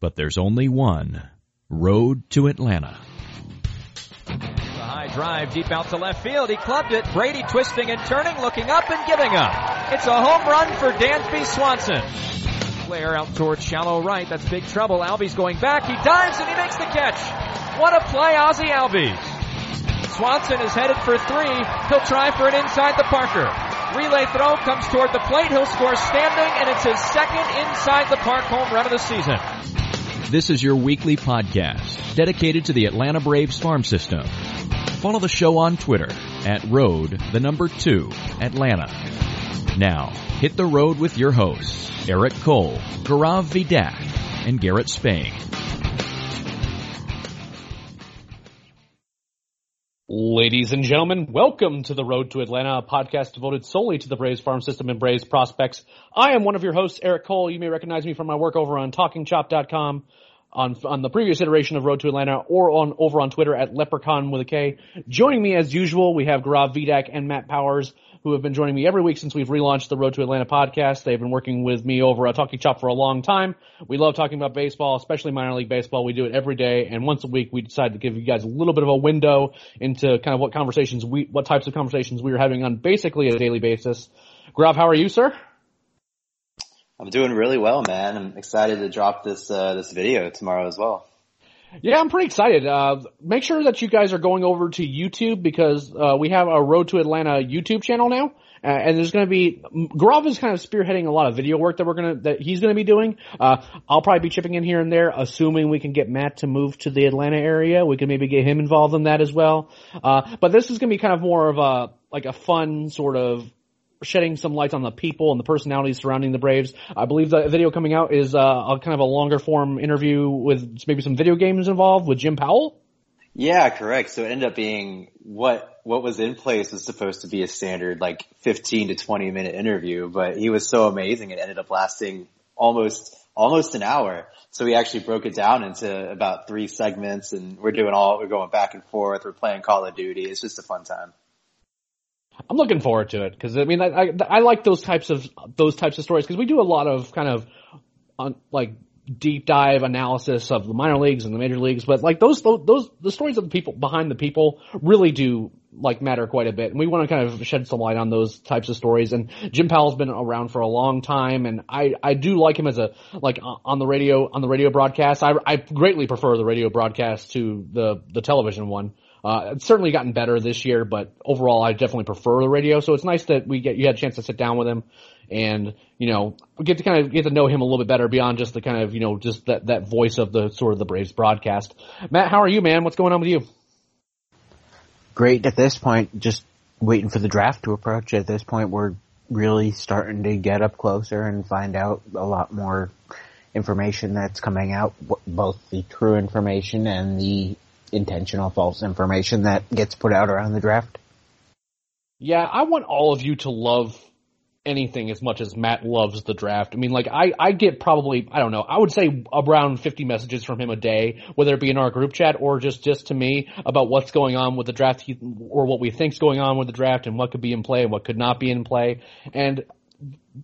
but there's only one road to Atlanta. The high drive deep out to left field. He clubbed it. Brady twisting and turning, looking up and giving up. It's a home run for Dansby Swanson. Player out towards shallow right. That's big trouble. Albies going back. He dives and he makes the catch. What a play, Ozzie Albies. Swanson is headed for three. He'll try for an inside the Parker. Relay throw comes toward the plate. He'll score standing, and it's his second inside the park home run of the season. This is your weekly podcast dedicated to the Atlanta Braves farm system. Follow the show on Twitter at road the number two Atlanta. Now, hit the road with your hosts, Eric Cole, Gaurav Vidak, and Garrett Spain. Ladies and gentlemen, welcome to the Road to Atlanta, a podcast devoted solely to the Braves farm system and Braves prospects. I am one of your hosts, Eric Cole. You may recognize me from my work over on TalkingChop.com, on on the previous iteration of Road to Atlanta, or on over on Twitter at Leprechaun with a K. Joining me as usual, we have Gaurav Vidak and Matt Powers who have been joining me every week since we've relaunched the Road to Atlanta podcast. They've been working with me over at Talking Chop for a long time. We love talking about baseball, especially minor league baseball. We do it every day, and once a week we decide to give you guys a little bit of a window into kind of what conversations we, what types of conversations we are having on basically a daily basis. Grav, how are you, sir? I'm doing really well, man. I'm excited to drop this uh, this video tomorrow as well. Yeah, I'm pretty excited. Uh, make sure that you guys are going over to YouTube because uh, we have a Road to Atlanta YouTube channel now. Uh, and there's going to be Gaurav is kind of spearheading a lot of video work that we're gonna that he's going to be doing. Uh, I'll probably be chipping in here and there, assuming we can get Matt to move to the Atlanta area. We can maybe get him involved in that as well. Uh, but this is going to be kind of more of a like a fun sort of shedding some light on the people and the personalities surrounding the Braves. I believe the video coming out is uh, a kind of a longer form interview with maybe some video games involved with Jim Powell. Yeah, correct. So it ended up being what what was in place was supposed to be a standard like 15 to 20 minute interview, but he was so amazing it ended up lasting almost almost an hour. So we actually broke it down into about three segments and we're doing all we're going back and forth, we're playing Call of Duty. It's just a fun time. I'm looking forward to it because I mean I, I, I like those types of those types of stories because we do a lot of kind of on, like deep dive analysis of the minor leagues and the major leagues, but like those those the stories of the people behind the people really do like matter quite a bit, and we want to kind of shed some light on those types of stories. And Jim Powell's been around for a long time, and I I do like him as a like on the radio on the radio broadcast. I I greatly prefer the radio broadcast to the the television one. Uh, it's certainly gotten better this year, but overall, I definitely prefer the radio. So it's nice that we get you had a chance to sit down with him, and you know get to kind of get to know him a little bit better beyond just the kind of you know just that that voice of the sort of the Braves broadcast. Matt, how are you, man? What's going on with you? Great at this point. Just waiting for the draft to approach. At this point, we're really starting to get up closer and find out a lot more information that's coming out, both the true information and the intentional false information that gets put out around the draft. Yeah, I want all of you to love anything as much as Matt loves the draft. I mean, like I, I get probably, I don't know, I would say around 50 messages from him a day, whether it be in our group chat or just, just to me about what's going on with the draft he, or what we think's going on with the draft and what could be in play and what could not be in play. And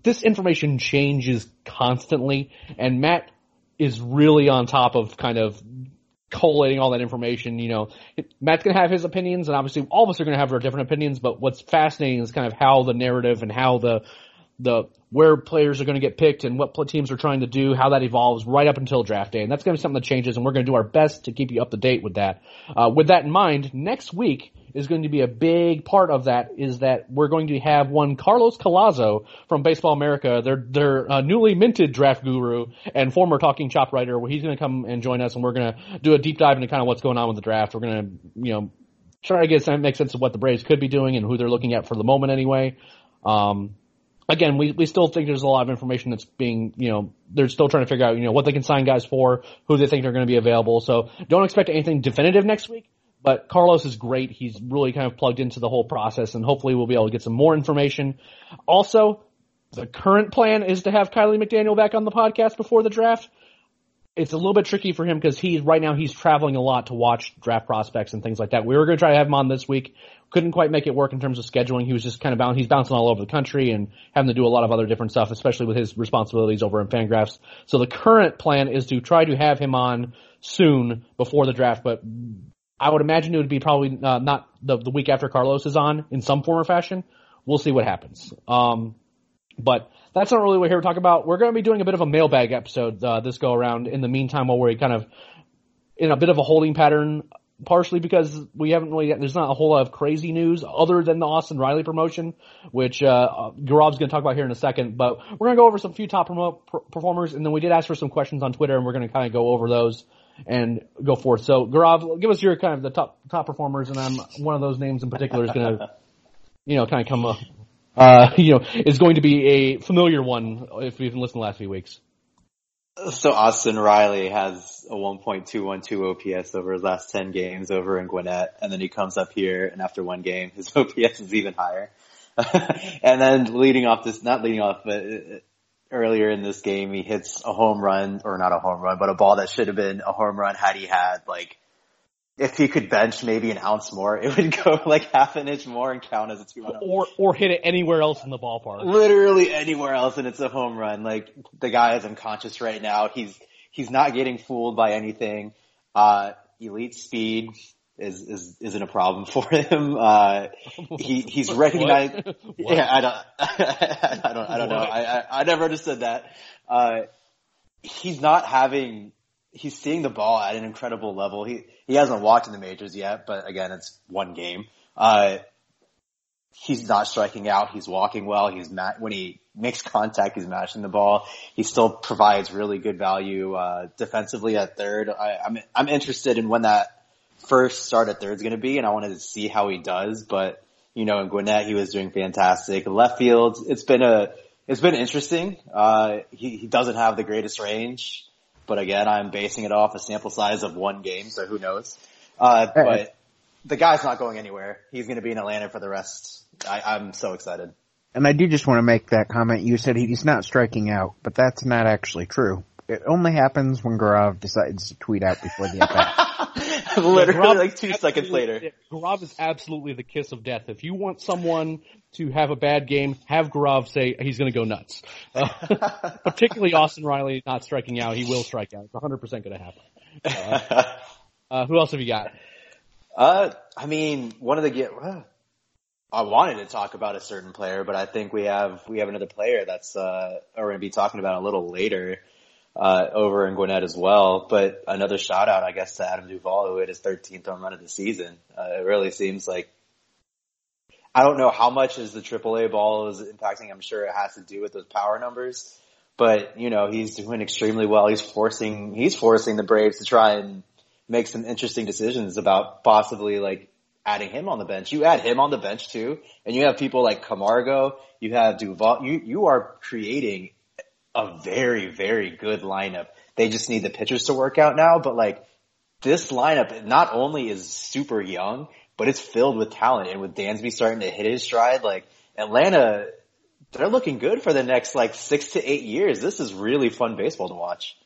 this information changes constantly and Matt is really on top of kind of collating all that information. You know, Matt's gonna have his opinions, and obviously all of us are gonna have our different opinions. But what's fascinating is kind of how the narrative and how the the where players are going to get picked and what teams are trying to do, how that evolves right up until draft day, and that's going to be something that changes. And we're going to do our best to keep you up to date with that. Uh, with that in mind, next week is going to be a big part of that. Is that we're going to have one Carlos Collazo from Baseball America, their their uh, newly minted draft guru and former Talking Chop writer. He's going to come and join us, and we're going to do a deep dive into kind of what's going on with the draft. We're going to you know try to get some make sense of what the Braves could be doing and who they're looking at for the moment anyway. Um, again, we, we still think there's a lot of information that's being, you know, they're still trying to figure out, you know, what they can sign guys for, who they think are going to be available. So don't expect anything definitive next week. But Carlos is great. He's really kind of plugged into the whole process and hopefully we'll be able to get some more information. Also, the current plan is to have Kiley McDaniel back on the podcast before the draft. It's a little bit tricky for him because he's right now he's traveling a lot to watch draft prospects and things like that. We were going to try to have him on this week couldn't quite make it work in terms of scheduling. He was just kind of bound, he's bouncing all over the country and having to do a lot of other different stuff, especially with his responsibilities over in Fangraphs. So the current plan is to try to have him on soon before the draft, but I would imagine it would be probably uh, not the, the week after Carlos is on in some form or fashion. We'll see what happens. Um, but that's not really what we're here to talk about. We're going to be doing a bit of a mailbag episode uh, this go around. In the meantime, while we're kind of in a bit of a holding pattern partially because we haven't really, there's not a whole lot of crazy news other than the Austin Riley promotion, which, uh, Gaurav's gonna talk about here in a second, but we're gonna go over some few top promo, performers, and then we did ask for some questions on Twitter, and we're gonna kind of go over those and go forth. So, Gaurav, give us your kind of the top, top performers, and I'm, one of those names in particular is gonna, you know, kind of come, up. uh, you know, is going to be a familiar one if you've listened the last few weeks. So Austin Riley has a 1.212 OPS over his last 10 games over in Gwinnett, and then he comes up here, and after one game, his OPS is even higher. and then leading off this, not leading off, but earlier in this game, he hits a home run, or not a home run, but a ball that should have been a home run had he had like if he could bench maybe an ounce more, it would go like half an inch more and count as a two run. Or or hit it anywhere else in the ballpark. Literally anywhere else, and it's a home run. Like the guy is unconscious right now. He's he's not getting fooled by anything. Uh, elite speed is is isn't a problem for him. Uh, he he's recognized. yeah, I don't I don't I don't know. I, I I never understood that. Uh, he's not having he's seeing the ball at an incredible level. He he hasn't walked in the majors yet, but again, it's one game. Uh, he's not striking out. He's walking well. He's when he makes contact, he's matching the ball. He still provides really good value uh, defensively at third. I, I'm I'm interested in when that first start at third is going to be, and I wanted to see how he does. But you know, in Gwinnett, he was doing fantastic. Left field, it's been a it's been interesting. Uh, he, he doesn't have the greatest range. But again, I'm basing it off a sample size of one game, so who knows? Uh, but the guy's not going anywhere. He's going to be in Atlanta for the rest. I, I'm so excited. And I do just want to make that comment. You said he's not striking out, but that's not actually true. It only happens when Gaurav decides to tweet out before the at Literally like two seconds later. Gaurav is absolutely the kiss of death. If you want someone to have a bad game, have Gaurav say he's going to go nuts. Uh, particularly Austin Riley not striking out. He will strike out. It's 100% going to happen. Uh, uh, who else have you got? Uh, I mean, one of the get. Uh, I wanted to talk about a certain player, but I think we have we have another player that's uh, we're going to be talking about a little later uh, over in Gwinnett as well. But another shout out, I guess, to Adam Duvall, who hit his 13th home run of the season. Uh, it really seems like I don't know how much is the AAA ball is impacting. I'm sure it has to do with those power numbers, but you know he's doing extremely well. He's forcing he's forcing the Braves to try and make some interesting decisions about possibly like adding him on the bench. You add him on the bench too, and you have people like Camargo. You have Duvall. You you are creating a very, very good lineup. They just need the pitchers to work out now, but like this lineup not only is super young, but it's filled with talent. And with Dansby starting to hit his stride, like Atlanta, they're looking good for the next like six to eight years. This is really fun baseball to watch.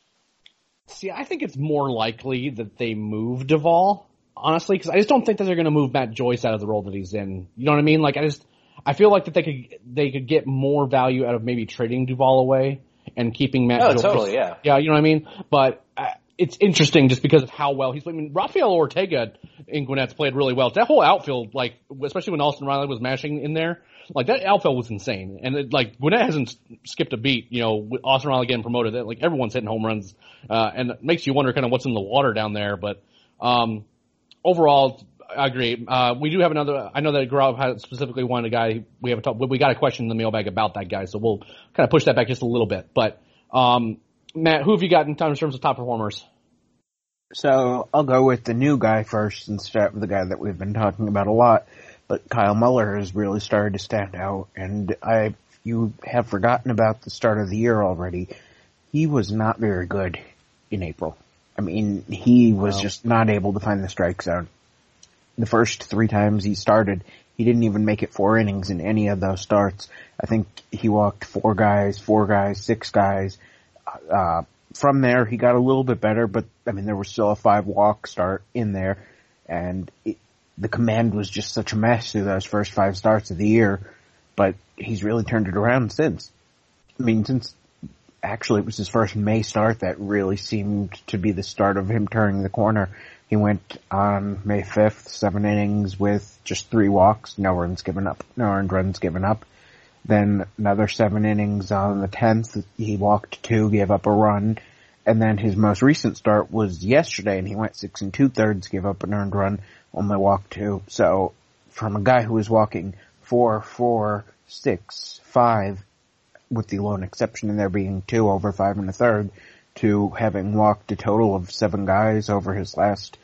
See, I think it's more likely that they move Duvall, honestly, because I just don't think that they're going to move Matt Joyce out of the role that he's in. You know what I mean? Like I just, I feel like that they could they could get more value out of maybe trading Duvall away and keeping Matt. Oh, Joyce. totally, yeah. Yeah, you know what I mean. But uh, it's interesting just because of how well he's. Played. I mean, Rafael Ortega in Gwinnett's played really well. That whole outfield, like especially when Austin Riley was mashing in there, like that outfield was insane. And it, like Gwinnett hasn't skipped a beat. You know, with Austin Riley getting promoted, that like everyone's hitting home runs, uh, and it makes you wonder kind of what's in the water down there. But um, overall, I agree. Uh, we do have another. I know that Gaurav had specifically wanted a guy. We haven't talked. We got a question in the mailbag about that guy, so we'll kind of push that back just a little bit. But um, Matt, who have you got in terms of top performers? So I'll go with the new guy first and start with the guy that we've been talking about a lot. But Kyle Muller has really started to stand out, and I you have forgotten about the start of the year already. He was not very good in April. I mean, he was just not able to find the strike zone. The first three times he started, he didn't even make it four innings in any of those starts. I think he walked four guys, four guys, six guys. Uh, from there, he got a little bit better, but I mean, there was still a five walk start in there, and it, the command was just such a mess through those first five starts of the year. But he's really turned it around since. I mean, since actually it was his first May start that really seemed to be the start of him turning the corner. He went on May 5th, seven innings with just three walks, no runs given up, no earned runs given up. Then another seven innings on the 10th, he walked two, gave up a run, and then his most recent start was yesterday and he went six and two thirds, gave up an earned run, only walked two. So from a guy who was walking four, four, six, five, with the lone exception in there being two over five and a third, to having walked a total of seven guys over his last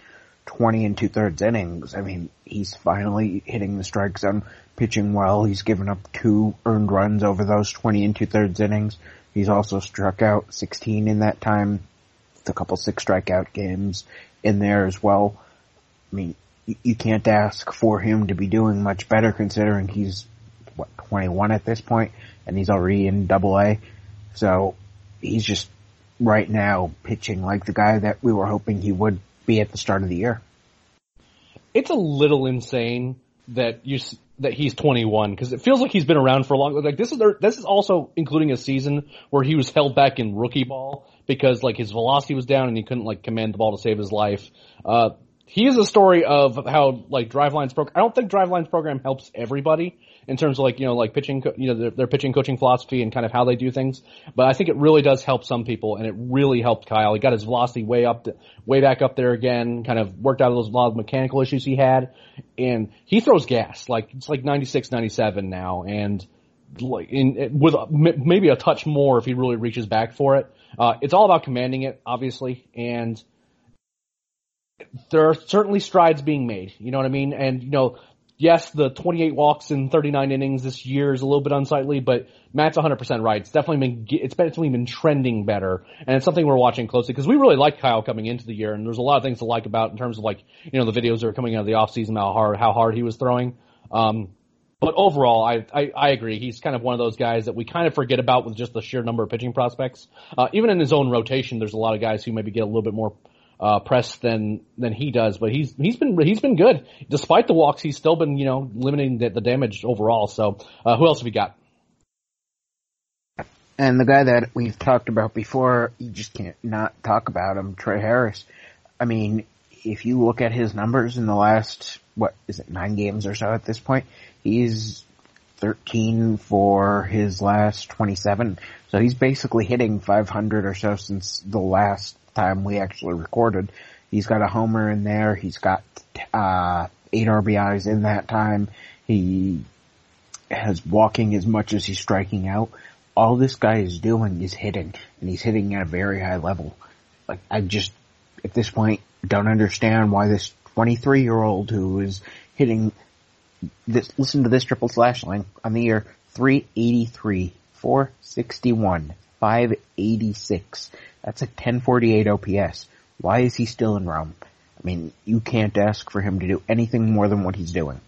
20 and two thirds innings. I mean, he's finally hitting the strike zone, pitching well. He's given up two earned runs over those 20 and two thirds innings. He's also struck out 16 in that time, with a couple six strikeout games in there as well. I mean, you can't ask for him to be doing much better considering he's, what, 21 at this point, and he's already in double A. So, he's just right now pitching like the guy that we were hoping he would be at the start of the year. It's a little insane that you that he's 21 because it feels like he's been around for a long. Like this is this is also including a season where he was held back in rookie ball because like his velocity was down and he couldn't like command the ball to save his life. Uh, he is a story of how like Driveline's program. I don't think Driveline's program helps everybody in terms of like you know like pitching you know their, their, pitching coaching philosophy and kind of how they do things. But I think it really does help some people, and it really helped Kyle. He got his velocity way up, to, way back up there again. Kind of worked out of those a lot of mechanical issues he had, and he throws gas like it's like 96, 97 now, and like in with maybe a touch more if he really reaches back for it. Uh, it's all about commanding it, obviously, and there are certainly strides being made. You know what I mean? And you know, yes, the 28 walks in 39 innings this year is a little bit unsightly, but Matt's 100% right. It's definitely been it's definitely been trending better, and it's something we're watching closely because we really like Kyle coming into the year, and there's a lot of things to like about in terms of like you know the videos that are coming out of the offseason how hard how hard he was throwing. Um, but overall, I, I, I agree. He's kind of one of those guys that we kind of forget about with just the sheer number of pitching prospects. Uh, even in his own rotation, there's a lot of guys who maybe get a little bit more uh, press than than he does. But he's he's been he's been good despite the walks. He's still been you know limiting the, the damage overall. So uh, who else have we got? And the guy that we've talked about before, you just can't not talk about him, Trey Harris. I mean, if you look at his numbers in the last what is it nine games or so at this point, he's 13 for his last 27. So he's basically hitting 500 or so since the last time we actually recorded. He's got a homer in there. He's got uh, eight RBIs in that time. He has walking as much as he's striking out. All this guy is doing is hitting, and he's hitting at a very high level. Like I just, at this point, don't understand why this 23 year old who is hitting this. Listen to this triple slash line on the year: 383, 461, 586. That's a 1048 OPS. Why is he still in Rome? I mean, you can't ask for him to do anything more than what he's doing.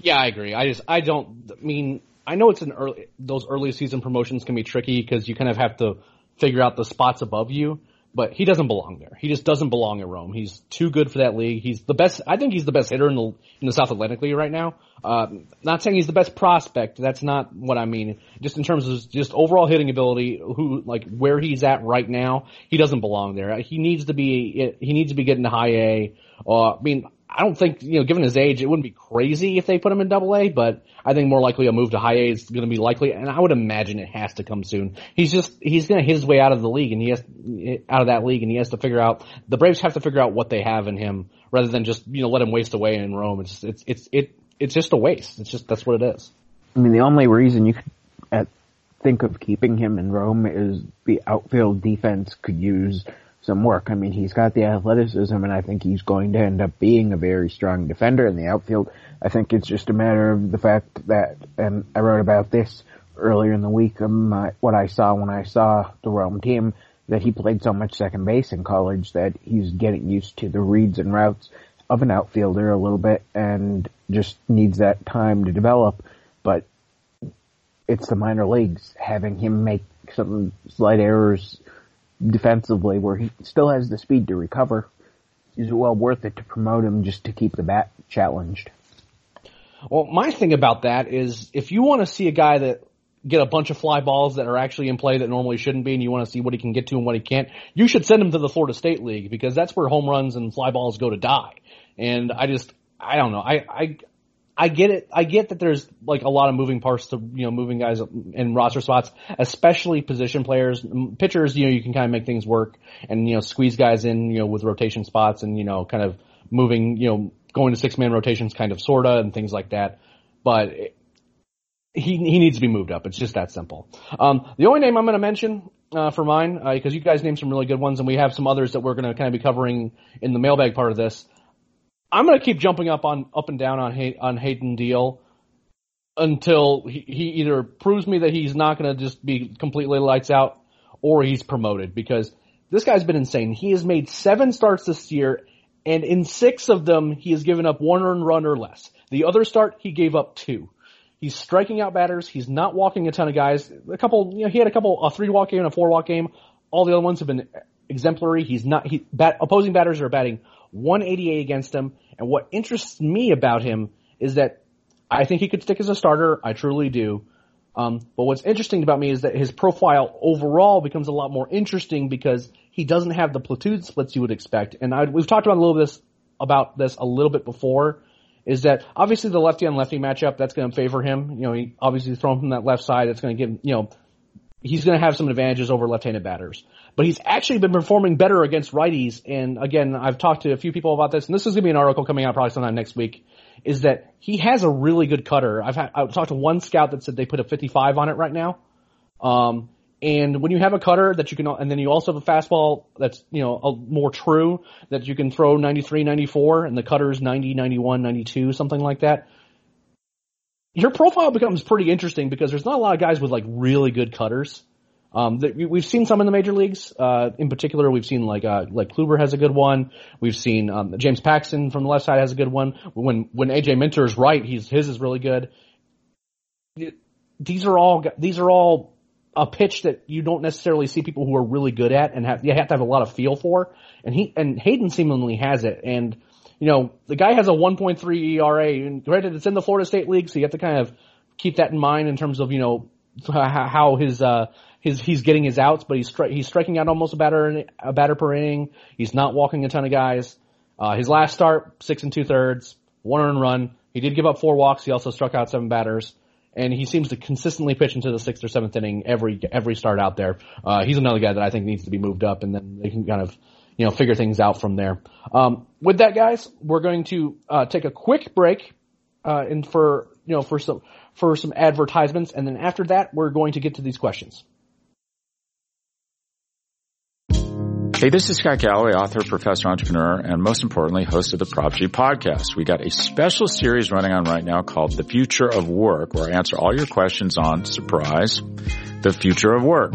Yeah, I agree. I just, I don't I mean, I know it's an early, those early season promotions can be tricky because you kind of have to figure out the spots above you but he doesn't belong there. He just doesn't belong at Rome. He's too good for that league. He's the best. I think he's the best hitter in the in the South Atlantic League right now. Uh, not saying he's the best prospect. That's not what I mean. Just in terms of just overall hitting ability, who like where he's at right now, he doesn't belong there. He needs to be. He needs to be getting to high A. Uh, I mean, I don't think, you know, given his age, it wouldn't be crazy if they put him in double A, but I think more likely a move to high A is going to be likely, and I would imagine it has to come soon. He's just, he's going to hit his way out of the league and he has, out of that league and he has to figure out, the Braves have to figure out what they have in him rather than just, you know, let him waste away in Rome. It's, it's, it's, it, it's just a waste. It's just, that's what it is. I mean, the only reason you could at, think of keeping him in Rome is the outfield defense could use some work. I mean, he's got the athleticism and I think he's going to end up being a very strong defender in the outfield. I think it's just a matter of the fact that, and I wrote about this earlier in the week, um, what I saw when I saw the Rome team, that he played so much second base in college that he's getting used to the reads and routes of an outfielder a little bit and just needs that time to develop. But it's the minor leagues having him make some slight errors defensively where he still has the speed to recover is well worth it to promote him just to keep the bat challenged. Well, my thing about that is if you want to see a guy that get a bunch of fly balls that are actually in play that normally shouldn't be and you want to see what he can get to and what he can't, you should send him to the Florida State League because that's where home runs and fly balls go to die. And I just, I don't know. I, I, I get it. I get that there's like a lot of moving parts to, you know, moving guys in roster spots, especially position players. Pitchers, you know, you can kind of make things work and, you know, squeeze guys in, you know, with rotation spots and, you know, kind of moving, you know, going to six man rotations kind of sorta and things like that. But he, he needs to be moved up. It's just that simple. Um, the only name I'm going to mention, uh, for mine, uh, because you guys named some really good ones and we have some others that we're going to kind of be covering in the mailbag part of this. I'm going to keep jumping up on up and down on Hay, on Hayden Deal until he, he either proves me that he's not going to just be completely lights out or he's promoted because this guy's been insane. He has made seven starts this year and in six of them he has given up one earned run or less. The other start he gave up two. He's striking out batters. He's not walking a ton of guys. A couple, you know, he had a couple, a three walk game and a four walk game. All the other ones have been exemplary. He's not, he, bat, opposing batters are batting 188 against him. And what interests me about him is that I think he could stick as a starter. I truly do. Um, but what's interesting about me is that his profile overall becomes a lot more interesting because he doesn't have the platoon splits you would expect. And I, we've talked about a little this about this a little bit before. Is that obviously the lefty on lefty matchup that's going to favor him? You know, he obviously thrown from that left side. It's going to give you know he's going to have some advantages over left-handed batters. But he's actually been performing better against righties. And again, I've talked to a few people about this, and this is going to be an article coming out probably sometime next week. Is that he has a really good cutter? I've had, I've talked to one scout that said they put a 55 on it right now. Um, and when you have a cutter that you can, and then you also have a fastball that's, you know, a, more true that you can throw 93, 94, and the cutter's 90, 91, 92, something like that your profile becomes pretty interesting because there's not a lot of guys with like really good cutters. Um, that we've seen some in the major leagues. Uh, in particular, we've seen like uh, like Kluber has a good one. We've seen um, James Paxton from the left side has a good one. When when AJ Minter is right, he's his is really good. These are all these are all a pitch that you don't necessarily see people who are really good at, and have you have to have a lot of feel for. And he and Hayden seemingly has it. And you know, the guy has a 1.3 ERA, and granted, it's in the Florida State League, so you have to kind of keep that in mind in terms of you know how his uh his he's getting his outs, but he's stri- he's striking out almost a batter a batter per inning. He's not walking a ton of guys. Uh, his last start, six and two thirds, one earned run. He did give up four walks. He also struck out seven batters, and he seems to consistently pitch into the sixth or seventh inning every every start out there. Uh, he's another guy that I think needs to be moved up, and then they can kind of you know, figure things out from there. Um, with that, guys, we're going to uh, take a quick break, uh, and for you know, for some for some advertisements, and then after that, we're going to get to these questions. Hey, this is Scott Galloway, author, professor, entrepreneur, and most importantly, host of the Prop G podcast. We got a special series running on right now called The Future of Work, where I answer all your questions on, surprise, the future of work.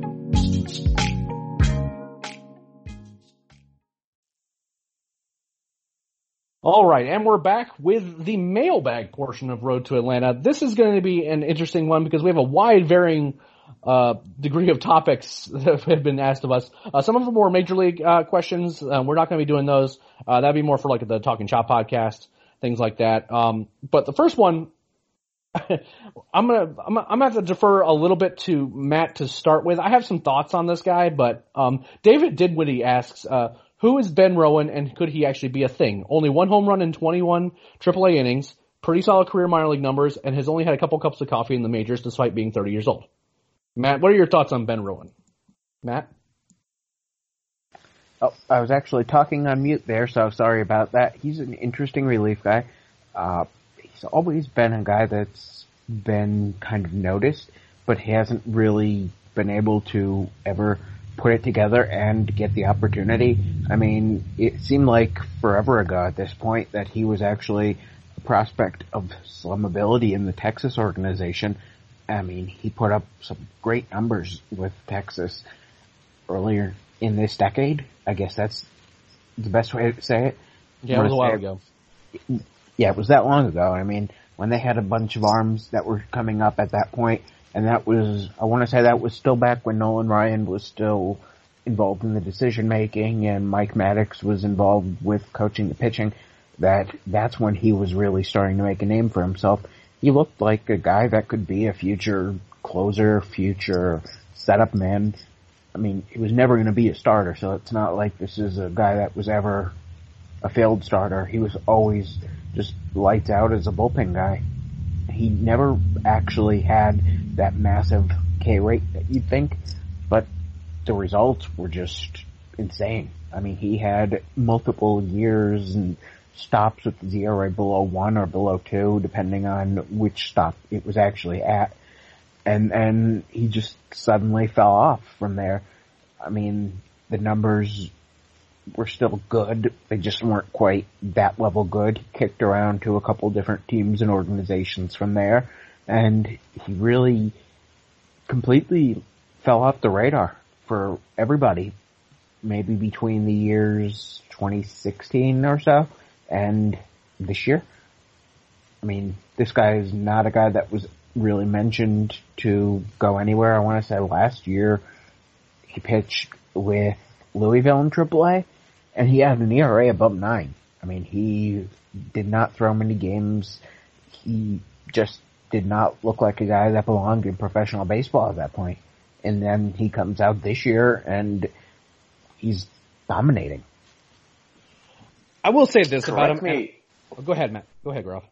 All right, and we're back with the mailbag portion of Road to Atlanta. This is going to be an interesting one because we have a wide varying uh, degree of topics that have been asked of us. Uh, some of them were major league uh, questions. Um, we're not going to be doing those. Uh, that'd be more for like the Talking Chop podcast, things like that. Um, but the first one, I'm gonna I'm, gonna have to defer a little bit to Matt to start with. I have some thoughts on this guy, but um, David Didwitty asks, uh, who is Ben Rowen and could he actually be a thing? Only one home run in 21 AAA innings, pretty solid career minor league numbers, and has only had a couple cups of coffee in the majors despite being 30 years old. Matt, what are your thoughts on Ben Rowen? Matt? Oh, I was actually talking on mute there, so sorry about that. He's an interesting relief guy. Uh, he's always been a guy that's been kind of noticed, but he hasn't really been able to ever put it together and get the opportunity. I mean, it seemed like forever ago at this point that he was actually a prospect of some ability in the Texas organization. I mean, he put up some great numbers with Texas earlier in this decade. I guess that's the best way to say it. Yeah, it was a while ago. Yeah, it was that long ago. I mean, when they had a bunch of arms that were coming up at that point, and that was, I want to say that was still back when Nolan Ryan was still involved in the decision making and Mike Maddux was involved with coaching the pitching, that that's when he was really starting to make a name for himself. He looked like a guy that could be a future closer, future setup man. I mean, he was never going to be a starter, so it's not like this is a guy that was ever a failed starter. He was always just lights out as a bullpen guy. He never actually had that massive K rate that you'd think, but the results were just insane. I mean, he had multiple years and stops with the ERA below one or below two, depending on which stop it was actually at. And, and he just suddenly fell off from there. I mean, the numbers were still good. They just weren't quite that level good. He kicked around to a couple different teams and organizations from there. And he really completely fell off the radar for everybody. Maybe between the years 2016 or so and this year. I mean, this guy is not a guy that was really mentioned to go anywhere. I want to say last year he pitched with Louisville in AAA, and he had an ERA above nine. I mean, he did not throw many games. He just did not look like a guy that belonged in professional baseball at that point. And then he comes out this year and he's dominating. I will say this Correct about him. me. and- oh, go ahead, Matt. Go ahead, Groff.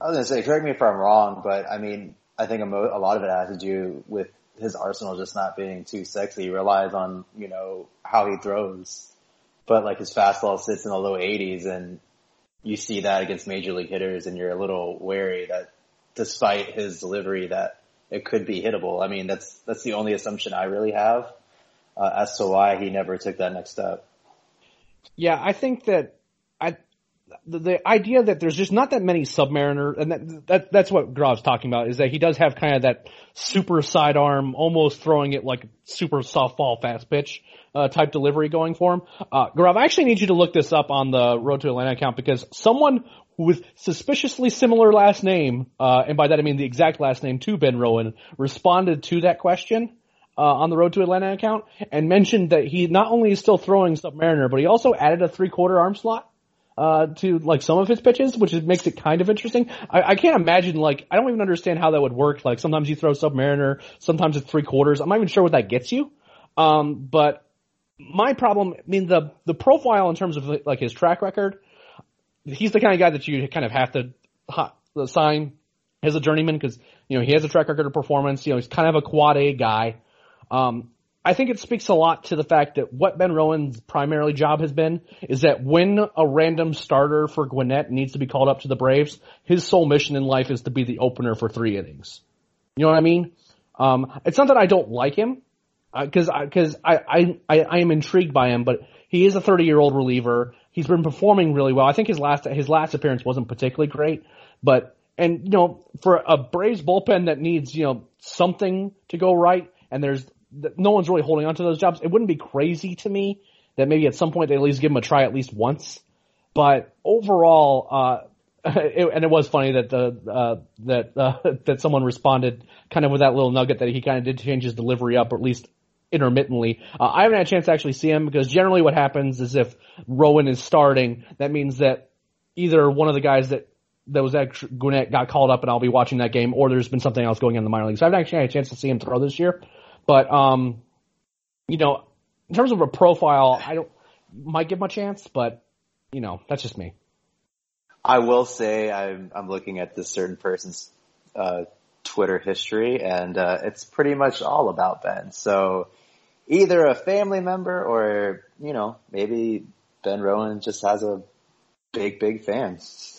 I was gonna say, correct me if I'm wrong, but I mean, I think a, mo- a lot of it has to do with his arsenal just not being too sexy. Relies on, you know, how he throws. But like his fastball sits in the low 80s and you see that against major league hitters and you're a little wary that despite his delivery that it could be hittable. I mean, that's, that's the only assumption I really have, uh, as to why he never took that next step. Yeah, I think that I the, idea that there's just not that many Submariner, and that, that that's what Grov's talking about, is that he does have kind of that super sidearm, almost throwing it like super softball fast pitch uh, type delivery going for him. Uh, Grov, I actually need you to look this up on the Road to Atlanta account because someone with suspiciously similar last name, uh, and by that I mean the exact last name to Ben Rowen, responded to that question uh, on the Road to Atlanta account and mentioned that he not only is still throwing Submariner, but he also added a three quarter arm slot uh, to like some of his pitches, which is, makes it kind of interesting. I, I can't imagine like I don't even understand how that would work. Like sometimes you throw Submariner, sometimes it's three quarters. I'm not even sure what that gets you. Um, but my problem, I mean the the profile in terms of like his track record, he's the kind of guy that you kind of have to ha- sign as a journeyman because you know he has a track record of performance. You know he's kind of a quad A guy. Um, I think it speaks a lot to the fact that what Ben Rowen's primarily job has been is that when a random starter for Gwinnett needs to be called up to the Braves, his sole mission in life is to be the opener for three innings. You know what I mean? Um, it's not that I don't like him, because uh, because I, I, I I am intrigued by him, but he is a 30 year old reliever. He's been performing really well. I think his last his last appearance wasn't particularly great, but and you know for a Braves bullpen that needs you know something to go right, and there's no one's really holding on to those jobs. It wouldn't be crazy to me that maybe at some point they at least give him a try at least once. But overall, uh, it, and it was funny that the uh, that uh, that someone responded kind of with that little nugget that he kind of did change his delivery up, or at least intermittently. Uh, I haven't had a chance to actually see him because generally what happens is if Rowen is starting, that means that either one of the guys that that was at Gwinnett got called up and I'll be watching that game, or there's been something else going on in the minor leagues. So I haven't actually had a chance to see him throw this year, but um, you know, in terms of a profile, I don't might give him a chance, but you know, that's just me. I will say I'm I'm looking at this certain person's uh, Twitter history, and uh, it's pretty much all about Ben. So either a family member or you know maybe Ben Rowen just has a big big fan.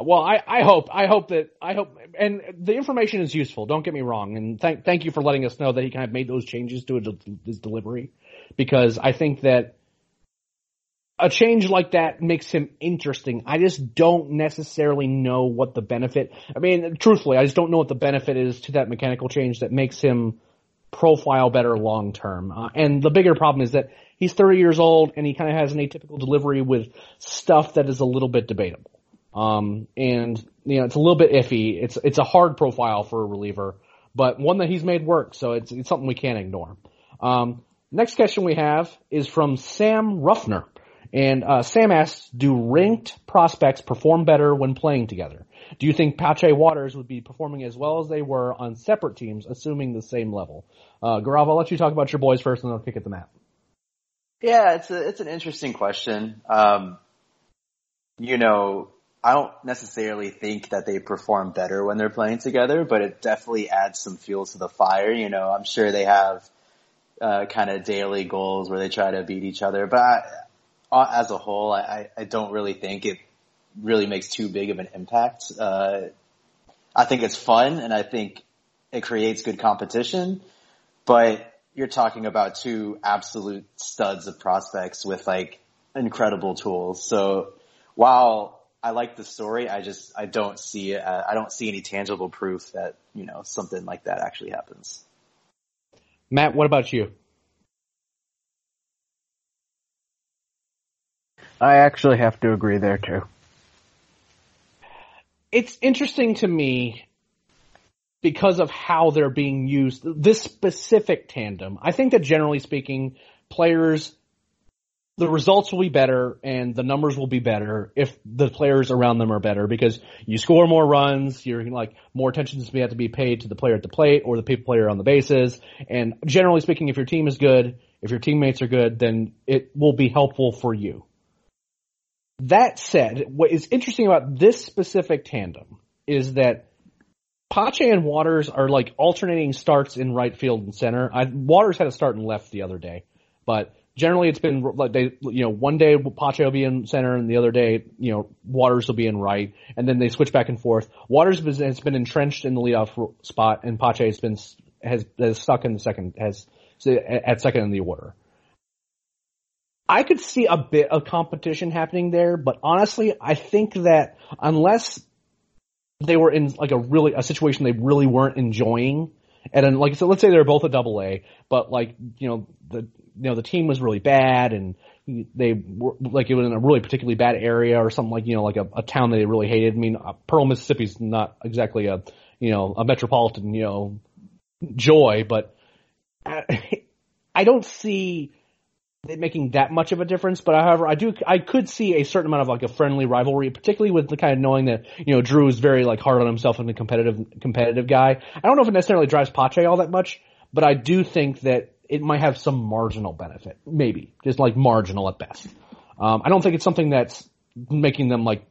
well, I, I hope I hope that I hope and the information is useful. Don't get me wrong, and thank thank you for letting us know that he kind of made those changes to his delivery because I think that a change like that makes him interesting. I just don't necessarily know what the benefit. I mean, truthfully, I just don't know what the benefit is to that mechanical change that makes him profile better long term. Uh, and the bigger problem is that he's 30 years old and he kind of has an atypical delivery with stuff that is a little bit debatable. Um, and you know, it's a little bit iffy. It's it's a hard profile for a reliever, but one that he's made work. So it's it's something we can't ignore. Um, next question we have is from Sam Ruffner. And uh, Sam asks, do ranked prospects perform better when playing together? Do you think Pache Waters would be performing as well as they were on separate teams, assuming the same level? Uh, Gaurav, I'll let you talk about your boys first, and then I'll kick it to Matt. Yeah, it's a it's an interesting question. Um, you know, I don't necessarily think that they perform better when they're playing together, but it definitely adds some fuel to the fire. You know, I'm sure they have uh, kind of daily goals where they try to beat each other, but I, uh, as a whole, I, I don't really think it really makes too big of an impact. Uh, I think it's fun and I think it creates good competition, but you're talking about two absolute studs of prospects with like incredible tools. So while I like the story, I just, I don't see, uh, I don't see any tangible proof that, you know, something like that actually happens. Matt, what about you? I actually have to agree there too. It's interesting to me because of how they're being used. This specific tandem, I think that generally speaking, players, the results will be better and the numbers will be better if the players around them are better because you score more runs, you're like more attention to have to be paid to the player at the plate or the player on the bases. And generally speaking, if your team is good, if your teammates are good, then it will be helpful for you. That said, what is interesting about this specific tandem is that Pache and Waters are like alternating starts in right field and center. I, Waters had a start in left the other day, but generally it's been like they, you know, one day Pache will be in center and the other day, you know, Waters will be in right, and then they switch back and forth. Waters has been entrenched in the leadoff spot, and Pache has been has, has stuck in the second has at second in the order. I could see a bit of competition happening there, but honestly, I think that unless they were in like a really a situation they really weren't enjoying, and then, like so, let's say they're both a double A, but like you know the you know the team was really bad and they were like it was in a really particularly bad area or something like you know like a, a town that they really hated. I mean, uh, Pearl, Mississippi's not exactly a you know a metropolitan you know joy, but I, I don't see making that much of a difference, but however, I do, I could see a certain amount of like a friendly rivalry, particularly with the kind of knowing that, you know, Drew is very like hard on himself and a competitive, competitive guy. I don't know if it necessarily drives Pache all that much, but I do think that it might have some marginal benefit. Maybe. Just like marginal at best. Um, I don't think it's something that's making them like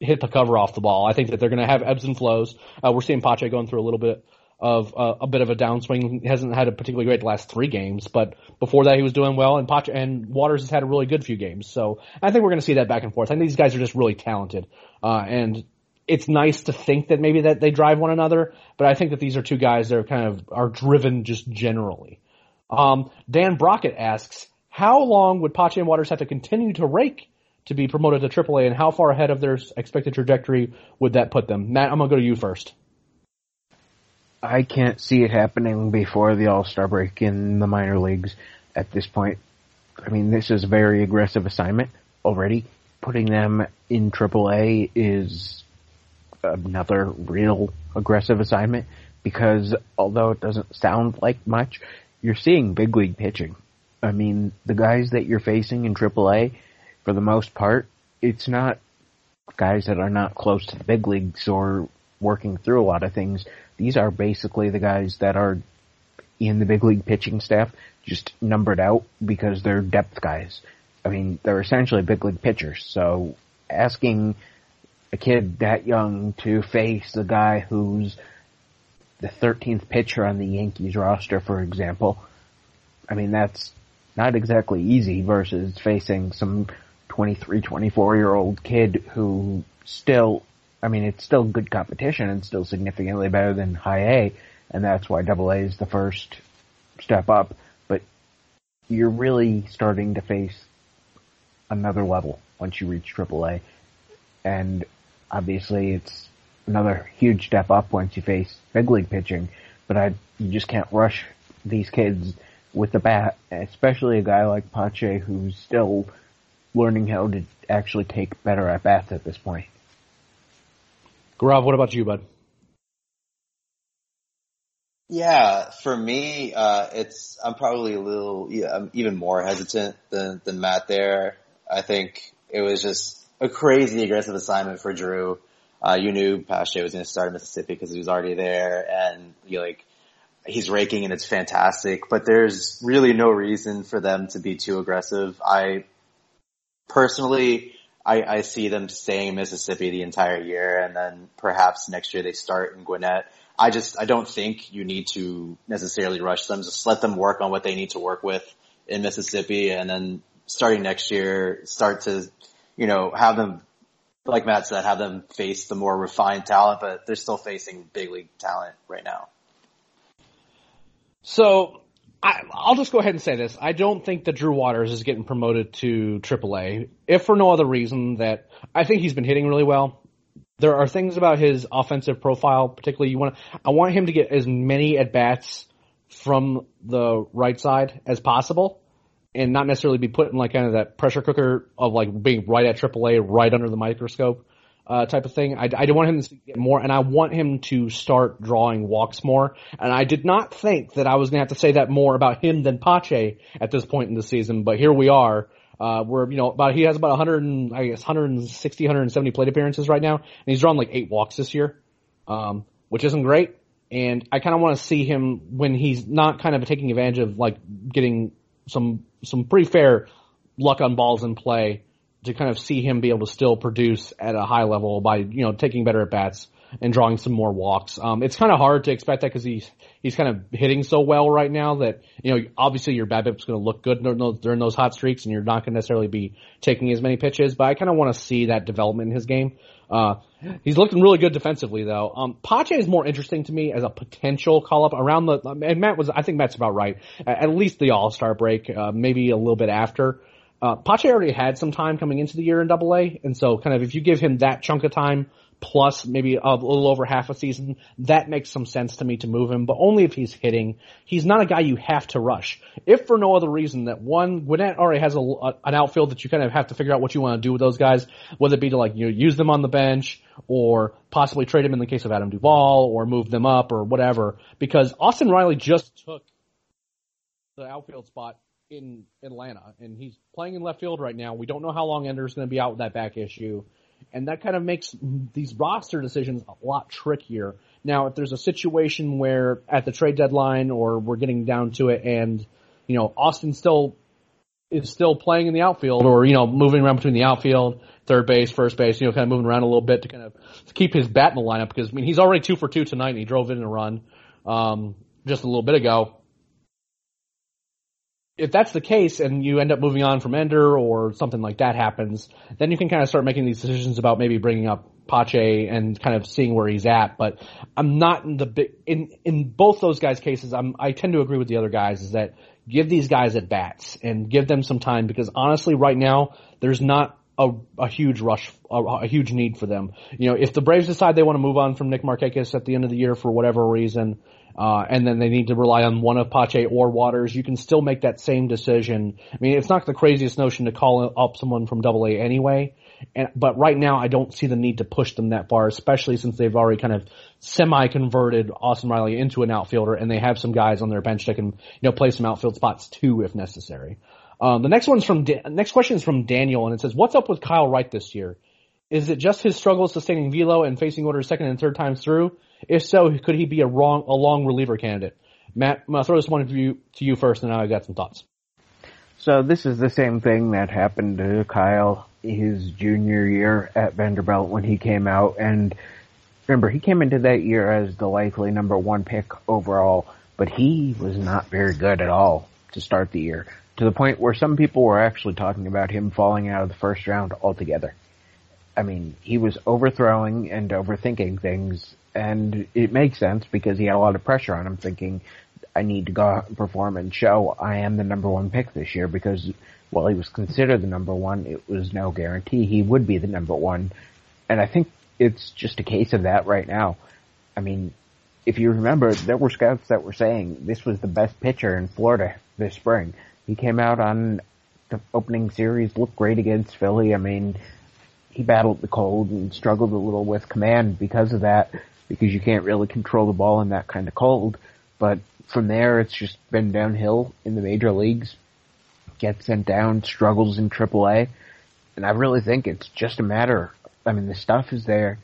hit the cover off the ball. I think that they're going to have ebbs and flows. Uh, we're seeing Pache going through a little bit of uh, a bit of a downswing. He hasn't had a particularly great last three games, but before that he was doing well. And Pache and Waters has had a really good few games. So I think we're going to see that back and forth. I think these guys are just really talented, uh, and it's nice to think that maybe that they drive one another. But I think that these are two guys that are kind of are driven just generally. Um, Dan Brockett asks, how long would Pache and Waters have to continue to rake? To be promoted to AAA, and how far ahead of their expected trajectory would that put them? Matt, I'm gonna go to you first. I can't see it happening before the All-Star break in the minor leagues at this point. I mean, this is a very aggressive assignment already. putting them in AAA is another real aggressive assignment because although it doesn't sound like much, you're seeing big league pitching. I mean, the guys that you're facing in AAA, for the most part, it's not guys that are not close to the big leagues or working through a lot of things. These are basically the guys that are in the big league pitching staff, just numbered out because they're depth guys. I mean, they're essentially big league pitchers. So asking a kid that young to face the guy who's the 13th pitcher on the Yankees roster, for example, I mean, that's not exactly easy versus facing some 23, 24 year old kid who still, I mean, it's still good competition and still significantly better than high A, and that's why double A is the first step up, but you're really starting to face another level once you reach triple A. And obviously it's another huge step up once you face big league pitching, but I, you just can't rush these kids with the bat, especially a guy like Pache who's still learning how to actually take better at bats at this point. Gaurav, what about you, bud? Yeah, for me, uh, it's I'm probably a little yeah, I'm even more hesitant than than Matt there. I think it was just a crazy aggressive assignment for Drew. Uh, you knew Pache was going to start in Mississippi because he was already there, and you like he's raking and it's fantastic. But there's really no reason for them to be too aggressive. I personally, I, I see them staying in Mississippi the entire year, and then perhaps next year they start in Gwinnett. I just I don't think you need to necessarily rush them. Just let them work on what they need to work with in Mississippi, and then starting next year, start to you know have them like Matt said, have them face the more refined talent, but they're still facing big league talent right now. So I, will just go ahead and say this. I don't think that Drew Waters is getting promoted to AAA, if for no other reason that I think he's been hitting really well. There are things about his offensive profile, particularly you want. I want him to get as many at bats from the right side as possible, and not necessarily be put in like kind of that pressure cooker of like being right at AAA, right under the microscope uh, type of thing. I, I want him to get more, and I want him to start drawing walks more. And I did not think that I was going to have to say that more about him than Pache at this point in the season, but here we are. Uh, where, you know, about, he has about 100 and, I guess, 160, 170 plate appearances right now, and he's drawn like eight walks this year, um, which isn't great. And I kind of want to see him when he's not kind of taking advantage of like getting some, some pretty fair luck on balls in play to kind of see him be able to still produce at a high level by, you know, taking better at bats and drawing some more walks. Um, it's kind of hard to expect that because he's he's kind of hitting so well right now that you know obviously your BABIP's going to look good during those, hot streaks, and you're not going to necessarily be taking as many pitches. But I kind of want to see that development in his game. Uh, he's looking really good defensively though. Um, Pache is more interesting to me as a potential call up around the, and Matt was, I think Matt's about right. At least the All Star break, uh, maybe a little bit after. Uh, Pache already had some time coming into the year in Double A, and so kind of if you give him that chunk of time plus maybe a little over half a season, that makes some sense to me to move him, but only if he's hitting. He's not a guy you have to rush. If for no other reason that one, Gwinnett already has a, a, an outfield that you kind of have to figure out what you want to do with those guys, whether it be to like, you know, use them on the bench or possibly trade them in the case of Adam Duvall or move them up or whatever, because Austin Riley just took the outfield spot in Atlanta, and he's playing in left field right now. We don't know how long Ender's going to be out with that back issue, and that kind of makes these roster decisions a lot trickier. Now, if there's a situation where at the trade deadline or we're getting down to it, and you know Austin still is still playing in the outfield, or you know moving around between the outfield, third base, first base, you know, kind of moving around a little bit to kind of keep his bat in the lineup because I mean he's already two for two tonight, and he drove in a run um, just a little bit ago if that's the case and you end up moving on from Ender or something like that happens, then you can kind of start making these decisions about maybe bringing up Pache and kind of seeing where he's at. But I'm not in the big, in, in both those guys' cases, I'm, I tend to agree with the other guys is that give these guys at bats and give them some time because honestly right now, there's not a, a huge rush, a, a, huge need for them. You know, if the Braves decide they want to move on from Nick Markakis at the end of the year for whatever reason, uh, and then they need to rely on one of Pache or Waters, you can still make that same decision. I mean, it's not the craziest notion to call up someone from Double A anyway, and, but right now I don't see the need to push them that far, especially since they've already kind of semi-converted Austin Riley into an outfielder, and they have some guys on their bench that can, you know, play some outfield spots too if necessary. Um, the next one's from da- next question is from Daniel, and it says, "What's up with Kyle Wright this year? Is it just his struggles sustaining velo and facing orders second and third times through? If so, could he be a wrong, a long reliever candidate? Matt, I'm gonna throw this one to you, to you first, and now I've got some thoughts. So this is the same thing that happened to Kyle his junior year at Vanderbilt when he came out. And remember, he came into that year as the likely number one pick overall, but he was not very good at all to start the year. To the point where some people were actually talking about him falling out of the first round altogether. I mean, he was overthrowing and overthinking things and it makes sense because he had a lot of pressure on him thinking, I need to go out and perform and show I am the number one pick this year because while he was considered the number one, it was no guarantee he would be the number one. And I think it's just a case of that right now. I mean, if you remember, there were scouts that were saying this was the best pitcher in Florida this spring. He came out on the opening series, looked great against Philly. I mean, he battled the cold and struggled a little with command because of that because you can't really control the ball in that kind of cold. But from there, it's just been downhill in the major leagues. Gets sent down, struggles in AAA, and I really think it's just a matter. I mean, the stuff is there.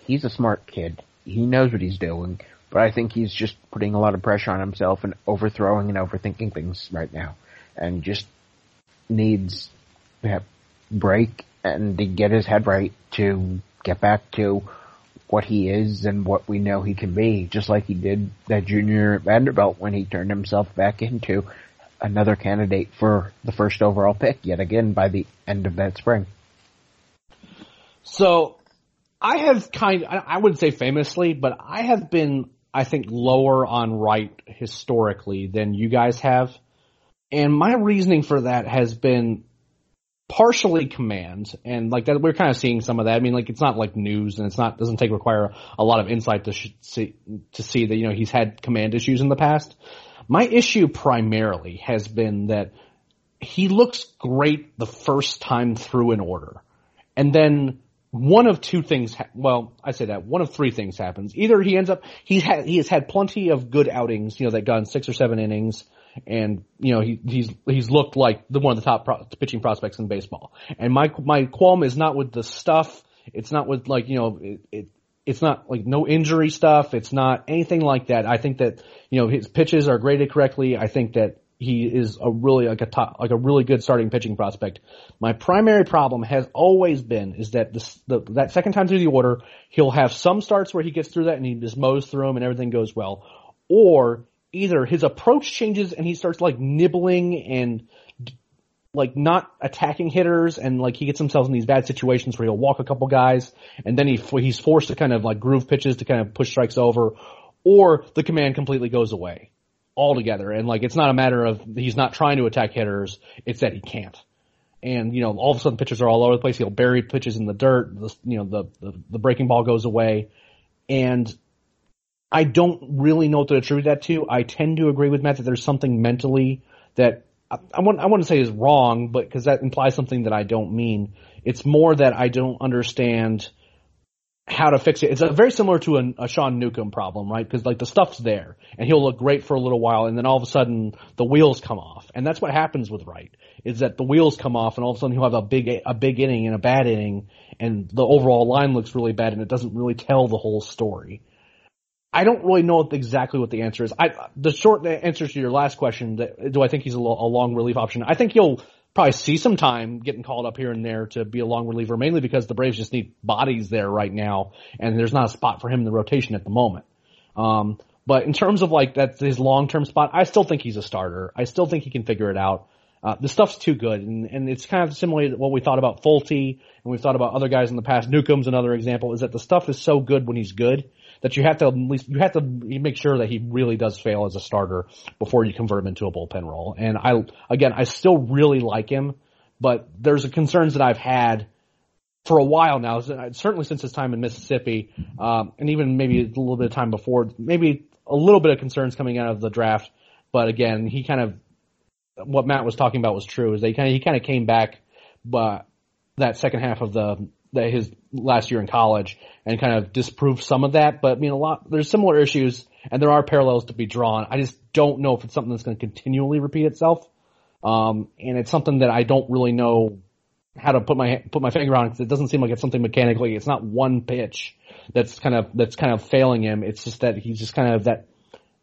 He's a smart kid. He knows what he's doing, but I think he's just putting a lot of pressure on himself and overthrowing and overthinking things right now, and just needs to break and to get his head right to get back to what he is and what we know he can be, just like he did that junior at Vanderbilt when he turned himself back into another candidate for the first overall pick yet again by the end of that spring. So I have kind of, I wouldn't say famously, but I have been, I think, lower on Wright historically than you guys have. And my reasoning for that has been partially command and like that we're kind of seeing some of that. I mean, like it's not like news and it's not doesn't take require a lot of insight to sh- see to see that you know he's had command issues in the past. My issue primarily has been that he looks great the first time through an order, and then one of two things. Ha- well, I say that one of three things happens. Either he ends up he's had he has had plenty of good outings, you know, that gone six or seven innings and you know he, he's he's looked like the one of the top pro- pitching prospects in baseball. And my my qualm is not with the stuff. It's not with like you know it, it it's not like no injury stuff. It's not anything like that. I think that you know his pitches are graded correctly. I think that he is a really like a top like a really good starting pitching prospect. My primary problem has always been is that this the, that second time through the order he'll have some starts where he gets through that and he just mows through them and everything goes well, or either his approach changes and he starts like nibbling and like not attacking hitters and like he gets himself in these bad situations where he'll walk a couple guys and then he he's forced to kind of like groove pitches to kind of push strikes over or the command completely goes away altogether. And like it's not a matter of he's not trying to attack hitters it's that he can't. And you know all of a sudden pitches are all over the place. He'll bury pitches in the dirt. The, you know the, the the breaking ball goes away. And I don't really know what to attribute that to. I tend to agree with Matt that there's something mentally that I, I want I want to say is wrong, but because that implies something that I don't mean. It's more that I don't understand how to fix it. It's a, very similar to a, a Sean Newcomb problem, right? Because like the stuff's there, and he'll look great for a little while, and then all of a sudden the wheels come off, and that's what happens with Wright. Is that the wheels come off, and all of a sudden he'll have a big a big inning and a bad inning, and the overall line looks really bad, and it doesn't really tell the whole story. I don't really know exactly what the answer is. I, the short answer to your last question, do I think he's a, long relief option? I think he'll probably see some time getting called up here and there to be a long reliever, mainly because the Braves just need bodies there right now, and there's not a spot for him in the rotation at the moment. Um, but in terms of like that's his long term spot, I still think he's a starter. I still think he can figure it out. Uh, the stuff's too good, and, and it's kind of similar to what we thought about Folty, and we've thought about other guys in the past. Newcomb's another example, is that the stuff is so good when he's good that you have to at least you have to make sure that he really does fail as a starter before you convert him into a bullpen role. And I again, I still really like him, but there's concerns that I've had for a while now, certainly since his time in Mississippi, um, and even maybe a little bit of time before, maybe a little bit of concerns coming out of the draft, but again, he kind of what Matt was talking about was true. Is they kind of he kind of came back, but that second half of the that his last year in college and kind of disproved some of that. But I mean, a lot there's similar issues and there are parallels to be drawn. I just don't know if it's something that's going to continually repeat itself. Um, and it's something that I don't really know how to put my put my finger on because it doesn't seem like it's something mechanically. It's not one pitch that's kind of that's kind of failing him. It's just that he's just kind of that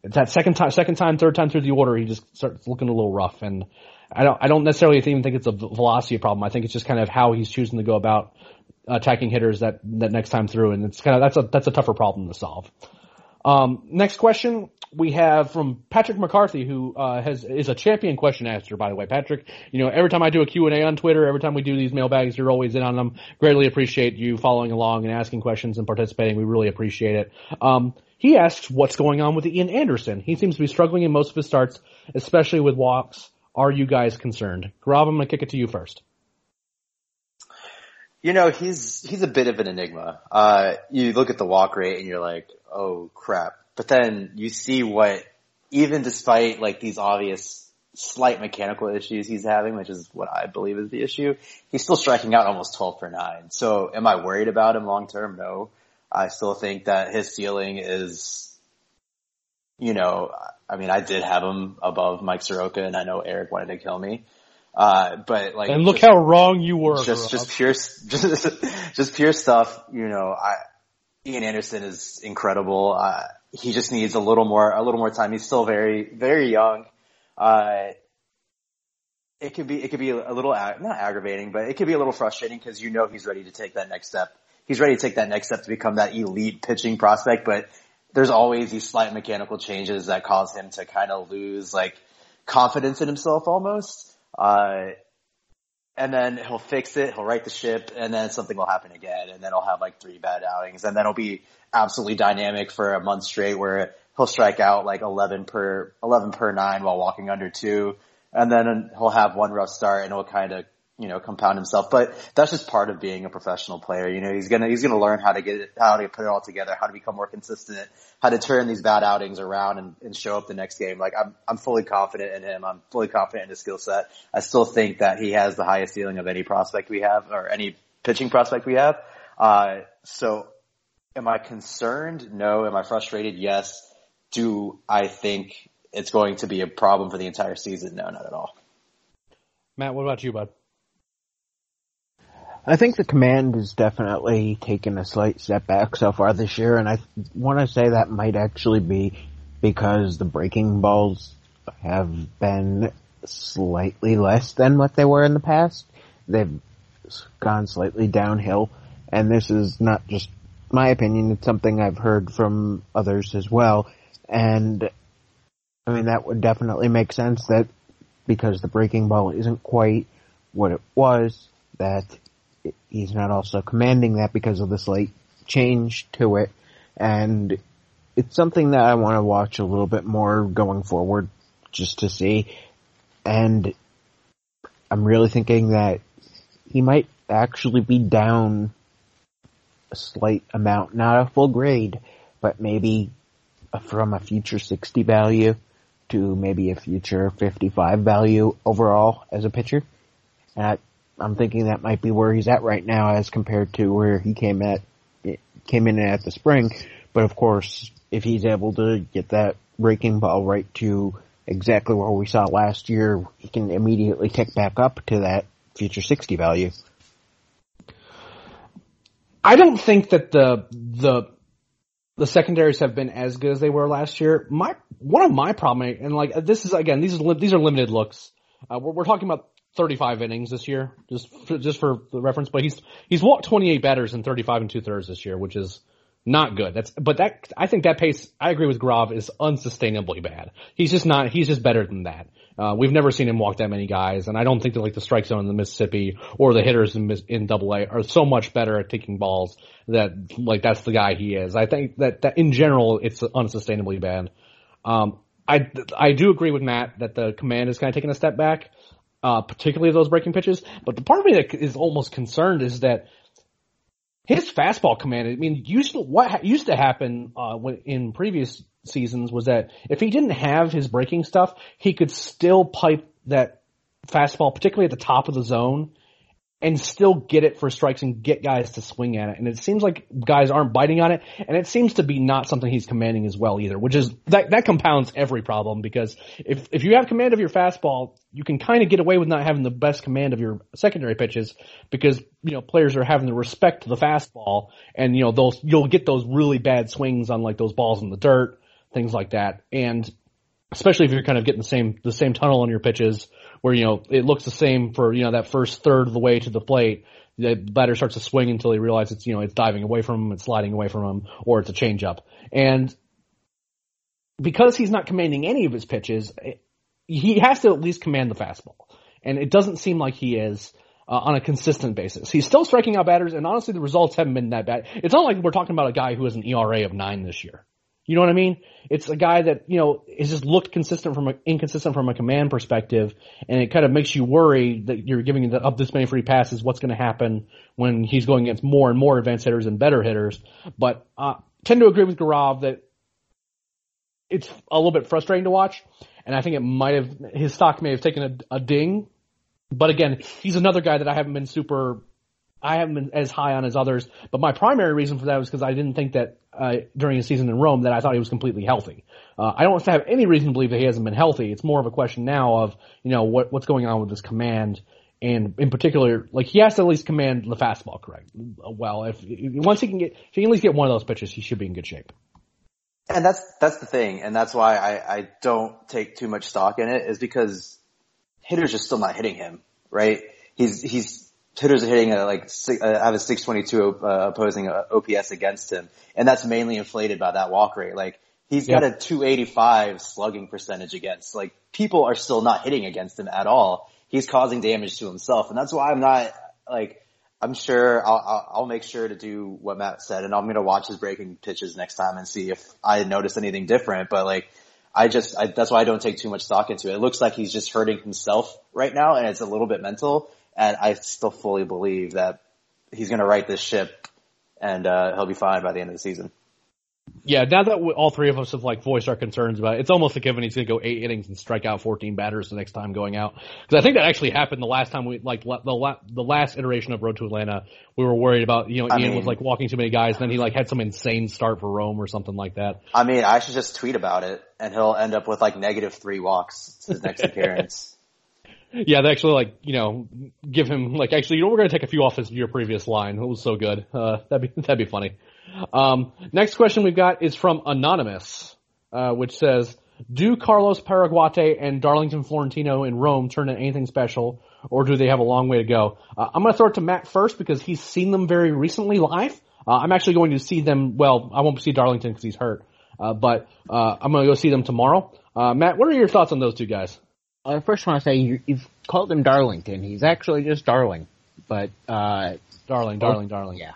that second time, second time, third time through the order, he just starts looking a little rough. And I don't, I don't necessarily even think it's a velocity problem. I think it's just kind of how he's choosing to go about attacking hitters that, that next time through. And it's kind of, that's a, that's a tougher problem to solve. Um, next question we have from Patrick McCarthy, who uh, has is a champion question asker, by the way. Patrick, you know, every time I do a Q and A on Twitter, every time we do these mailbags, you're always in on them. Greatly appreciate you following along and asking questions and participating. We really appreciate it. Um, he asks what's going on with Ian Anderson. He seems to be struggling in most of his starts, especially with walks. Are you guys concerned? Rob, I'm to kick it to you first. You know, he's he's a bit of an enigma. Uh, you look at the walk rate and you're like, oh crap. But then you see what, even despite like these obvious slight mechanical issues he's having, which is what I believe is the issue, he's still striking out almost 12 per nine. So am I worried about him long term? No. I still think that his ceiling is, you know, I mean, I did have him above Mike Soroka and I know Eric wanted to kill me. Uh, but like, and look just, how wrong you were. Just, just pure, just, just pure stuff. You know, I, Ian Anderson is incredible. Uh, he just needs a little more, a little more time. He's still very, very young. Uh, it could be, it could be a little, not aggravating, but it could be a little frustrating because you know he's ready to take that next step he's ready to take that next step to become that elite pitching prospect, but there's always these slight mechanical changes that cause him to kind of lose like confidence in himself almost. Uh, and then he'll fix it, he'll right the ship, and then something will happen again, and then he'll have like three bad outings, and then he'll be absolutely dynamic for a month straight where he'll strike out like 11 per, 11 per nine while walking under two, and then he'll have one rough start and he'll kind of you know, compound himself. But that's just part of being a professional player. You know, he's gonna he's gonna learn how to get it, how to put it all together, how to become more consistent, how to turn these bad outings around and, and show up the next game. Like I'm I'm fully confident in him. I'm fully confident in his skill set. I still think that he has the highest ceiling of any prospect we have or any pitching prospect we have. Uh, so am I concerned? No. Am I frustrated? Yes. Do I think it's going to be a problem for the entire season? No, not at all. Matt, what about you, bud? I think the command has definitely taken a slight step back so far this year, and I want to say that might actually be because the breaking balls have been slightly less than what they were in the past. They've gone slightly downhill, and this is not just my opinion, it's something I've heard from others as well, and I mean that would definitely make sense that because the breaking ball isn't quite what it was, that he's not also commanding that because of the slight change to it. And it's something that I want to watch a little bit more going forward just to see. And I'm really thinking that he might actually be down a slight amount, not a full grade, but maybe from a future 60 value to maybe a future 55 value overall as a pitcher. And I, I'm thinking that might be where he's at right now as compared to where he came at came in at the spring. But of course, if he's able to get that breaking ball right to exactly where we saw last year, he can immediately tick back up to that future 60 value. I don't think that the the the secondaries have been as good as they were last year. My one of my problem, and like this is again, these are these are limited looks. Uh, we're, we're talking about 35 innings this year, just for, just for the reference. But he's he's walked 28 batters in 35 and two thirds this year, which is not good. That's but that I think that pace. I agree with Grav is unsustainably bad. He's just not. He's just better than that. Uh, we've never seen him walk that many guys, and I don't think that like the strike zone in the Mississippi or the hitters in, in Double A are so much better at taking balls that like that's the guy he is. I think that that in general it's unsustainably bad. Um, I I do agree with Matt that the command is kind of taking a step back uh, particularly those breaking pitches. But the part of me that is almost concerned is that his fastball command. I mean, used to, what used to happen uh, when, in previous seasons was that if he didn't have his breaking stuff, he could still pipe that fastball, particularly at the top of the zone, and still get it for strikes and get guys to swing at it. And it seems like guys aren't biting on it, and it seems to be not something he's commanding as well either, which is that that compounds every problem because if if you have command of your fastball, you can kind of get away with not having the best command of your secondary pitches because you know players are having to respect to the fastball, and you know those you'll get those really bad swings on like those balls in the dirt, things like that, and especially if you're kind of getting the same the same tunnel on your pitches where you know it looks the same for you know that first third of the way to the plate. The batter starts to swing until he realizes it's you know it's diving away from him, it's sliding away from him, or it's a changeup. And because he's not commanding any of his pitches, he has to at least command the fastball, and it doesn't seem like he is. Uh, on a consistent basis. He's still striking out batters, and honestly, the results haven't been that bad. It's not like we're talking about a guy who has an ERA of nine this year. You know what I mean? It's a guy that, you know, is just looked consistent from a, inconsistent from a command perspective, and it kind of makes you worry that you're giving the, up this many free passes. What's going to happen when he's going against more and more advanced hitters and better hitters? But, uh, tend to agree with Gaurav that it's a little bit frustrating to watch, and I think it might have, his stock may have taken a, a ding. But again, he's another guy that I haven't been super I haven't been as high on as others, but my primary reason for that was because I didn't think that uh, during his season in Rome that I thought he was completely healthy. Uh, I don't have any reason to believe that he hasn't been healthy. It's more of a question now of you know what what's going on with this command, and in particular, like he has to at least command the fastball correct. Well, if once he can get if he can at least get one of those pitches, he should be in good shape. And that's that's the thing, and that's why I, I don't take too much stock in it, is because hitters are still not hitting him, right? He's he's hitters are hitting a like uh, have a 622 uh, opposing uh, OPS against him, and that's mainly inflated by that walk rate. Like he's yep. got a 285 slugging percentage against. Like people are still not hitting against him at all. He's causing damage to himself, and that's why I'm not like. I'm sure I'll, I'll, I'll make sure to do what Matt said, and I'm gonna watch his breaking pitches next time and see if I notice anything different. But like, I just I, that's why I don't take too much stock into it. It looks like he's just hurting himself right now, and it's a little bit mental and I still fully believe that he's going to right this ship, and uh, he'll be fine by the end of the season. Yeah, now that all three of us have like voiced our concerns about it, it's almost a given he's going to go eight innings and strike out 14 batters the next time going out. Because I think that actually happened the last time we like the la- the last iteration of Road to Atlanta. We were worried about you know I Ian mean, was like walking too many guys, and then he like had some insane start for Rome or something like that. I mean, I should just tweet about it, and he'll end up with like negative three walks his next appearance. Yeah, they actually like you know give him like actually you know we're gonna take a few off his your previous line. It was so good. Uh, that'd be that'd be funny. Um, next question we've got is from anonymous, uh, which says, "Do Carlos Paraguate and Darlington Florentino in Rome turn into anything special, or do they have a long way to go?" Uh, I'm gonna throw it to Matt first because he's seen them very recently live. Uh, I'm actually going to see them. Well, I won't see Darlington because he's hurt, uh, but uh, I'm gonna go see them tomorrow. Matt, what are your thoughts on those two guys? I first want to say you, have called him Darlington. He's actually just Darling, but uh, Darling, Darling, Darling. Yeah,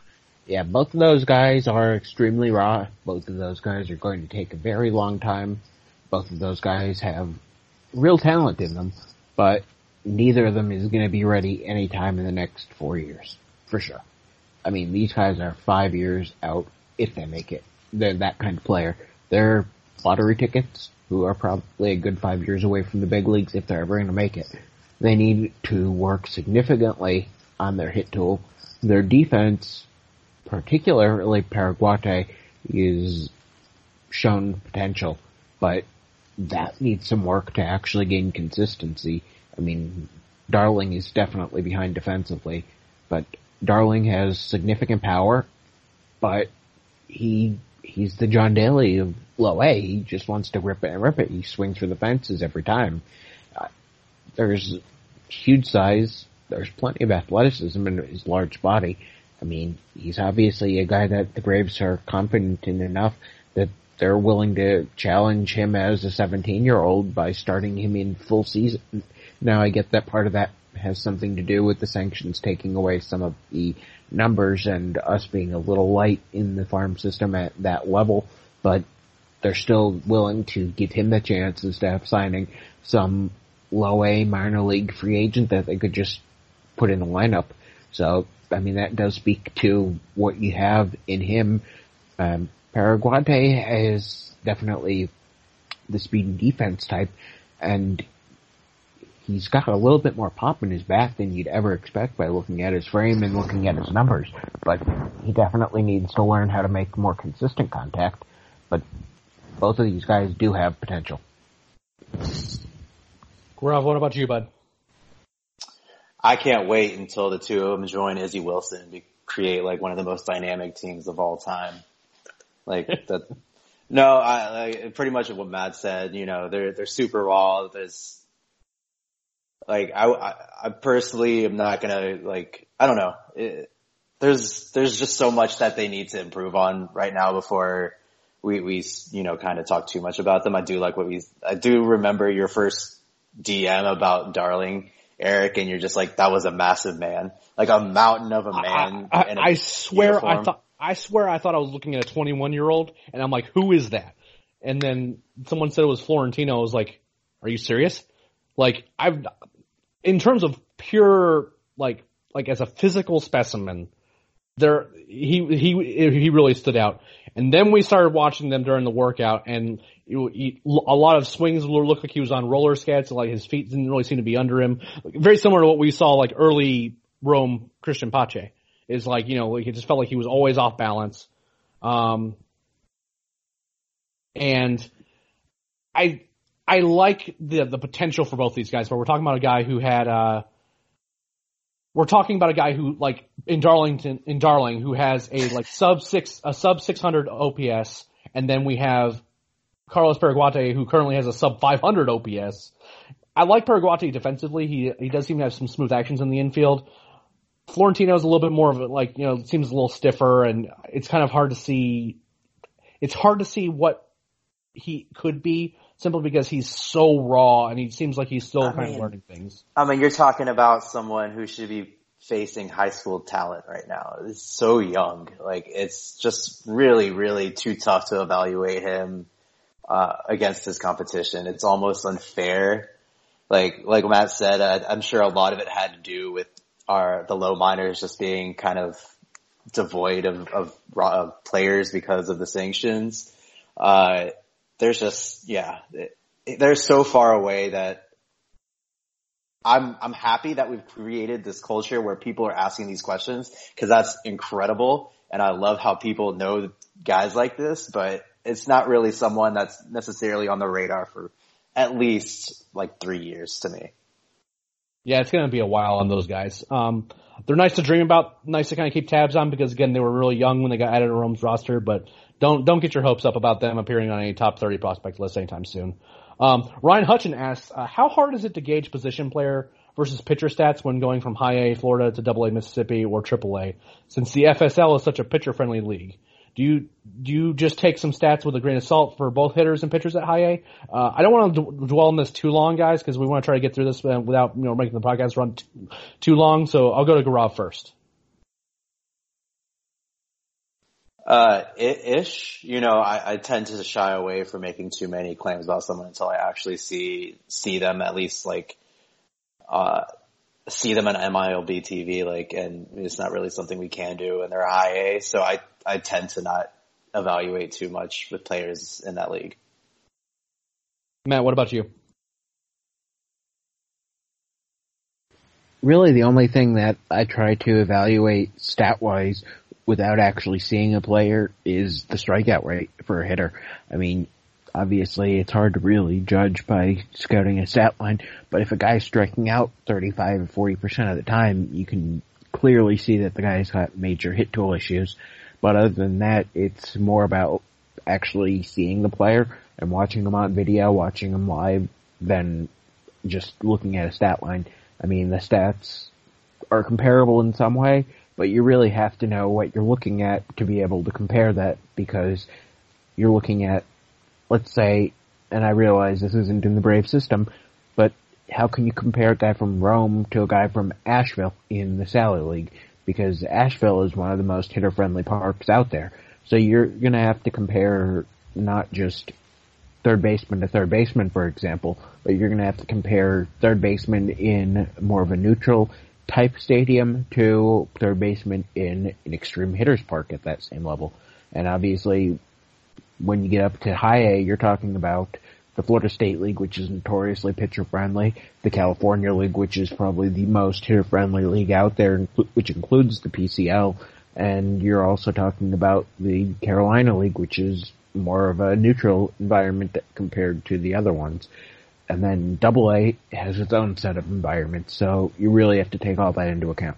yeah. Both of those guys are extremely raw. Both of those guys are going to take a very long time. Both of those guys have real talent in them, but neither of them is going to be ready anytime in the next four years, for sure. I mean, these guys are five years out if they make it. They're that kind of player. They're lottery tickets who are probably a good five years away from the big leagues if they're ever going to make it. They need to work significantly on their hit tool. Their defense, particularly Paraguate, is shown potential, but that needs some work to actually gain consistency. I mean, Darling is definitely behind defensively, but Darling has significant power, but he he's the John Daly of low A. He just wants to rip it and rip it. He swings for the fences every time. Uh, there's huge size. There's plenty of athleticism in his large body. I mean, he's obviously a guy that the Braves are confident in enough that they're willing to challenge him as a 17 year old by starting him in full season. Now I get that part of that has something to do with the sanctions taking away some of the numbers and us being a little light in the farm system at that level, but they're still willing to give him the chance instead of signing some low A minor league free agent that they could just put in the lineup. So, I mean, that does speak to what you have in him. Um, is definitely the speed and defense type, and he's got a little bit more pop in his back than you'd ever expect by looking at his frame and looking at his numbers. But he definitely needs to learn how to make more consistent contact. But both of these guys do have potential. Gaurav, what about you, bud? I can't wait until the two of them join Izzy Wilson to create like one of the most dynamic teams of all time. Like that. No, I like pretty much what Matt said. You know, they're they're super raw. There's like I I, I personally am not gonna like I don't know. It, there's there's just so much that they need to improve on right now before we we you know kind of talk too much about them. I do like what we I do remember your first DM about Darling Eric, and you're just like that was a massive man, like a mountain of a man. I, I, I swear uniform. I thought I swear I thought I was looking at a 21 year old and I'm like, who is that? And then someone said it was Florentino. I was like, are you serious? Like I've, in terms of pure, like, like as a physical specimen, there, he, he, he really stood out. And then we started watching them during the workout and he, a lot of swings looked like he was on roller skates. Like his feet didn't really seem to be under him. Very similar to what we saw like early Rome Cristian Pache is like, you know, like it just felt like he was always off balance. Um, and I, I like the, the potential for both these guys, but we're talking about a guy who had, uh, we're talking about a guy who, like, in Darlington, in Darling, who has a, like, sub six, a sub 600 OPS, and then we have Carlos Paraguate, who currently has a sub 500 OPS. I like Paraguate defensively. He, he does seem to have some smooth actions in the infield. Florentino's a little bit more of a, like, you know, seems a little stiffer and it's kind of hard to see, it's hard to see what he could be simply because he's so raw and he seems like he's still I kind mean, of learning things. I mean, you're talking about someone who should be facing high school talent right now. It's so young. Like, it's just really, really too tough to evaluate him, uh, against his competition. It's almost unfair. Like, like Matt said, uh, I'm sure a lot of it had to do with are the low minors just being kind of devoid of, of, of players because of the sanctions. Uh, there's just, yeah, they're so far away that I'm, I'm happy that we've created this culture where people are asking these questions because that's incredible. And I love how people know guys like this, but it's not really someone that's necessarily on the radar for at least like three years to me. Yeah, it's going to be a while on those guys. Um, they're nice to dream about, nice to kind of keep tabs on because again, they were really young when they got added to Rome's roster, but don't, don't get your hopes up about them appearing on any top 30 prospect list anytime soon. Um, Ryan Hutchin asks, uh, how hard is it to gauge position player versus pitcher stats when going from high A Florida to double A Mississippi or triple A since the FSL is such a pitcher friendly league? Do you do you just take some stats with a grain of salt for both hitters and pitchers at high A? Uh, I don't want to d- dwell on this too long, guys, because we want to try to get through this uh, without you know making the podcast run t- too long. So I'll go to Gaurav first. Uh, ish. You know, I, I tend to shy away from making too many claims about someone until I actually see see them at least like uh, see them on MILB TV, like, and it's not really something we can do, and they're high A, so I, I tend to not evaluate too much with players in that league. Matt, what about you? Really, the only thing that I try to evaluate stat wise without actually seeing a player is the strikeout rate for a hitter. I mean, obviously it's hard to really judge by scouting a stat line, but if a guy's striking out 35 or 40% of the time, you can clearly see that the guy's got major hit tool issues. But other than that, it's more about actually seeing the player and watching them on video, watching them live than just looking at a stat line. I mean, the stats are comparable in some way, but you really have to know what you're looking at to be able to compare that because you're looking at let's say, and I realize this isn't in the Brave system, but how can you compare a guy from Rome to a guy from Asheville in the Sally League? Because Asheville is one of the most hitter friendly parks out there. So you're gonna have to compare not just third baseman to third baseman, for example, but you're gonna have to compare third baseman in more of a neutral type stadium to third baseman in an extreme hitters park at that same level. And obviously when you get up to high A, you're talking about the Florida State League, which is notoriously pitcher friendly, the California League, which is probably the most hitter friendly league out there, which includes the PCL, and you're also talking about the Carolina League, which is more of a neutral environment compared to the other ones. And then Double A has its own set of environments, so you really have to take all that into account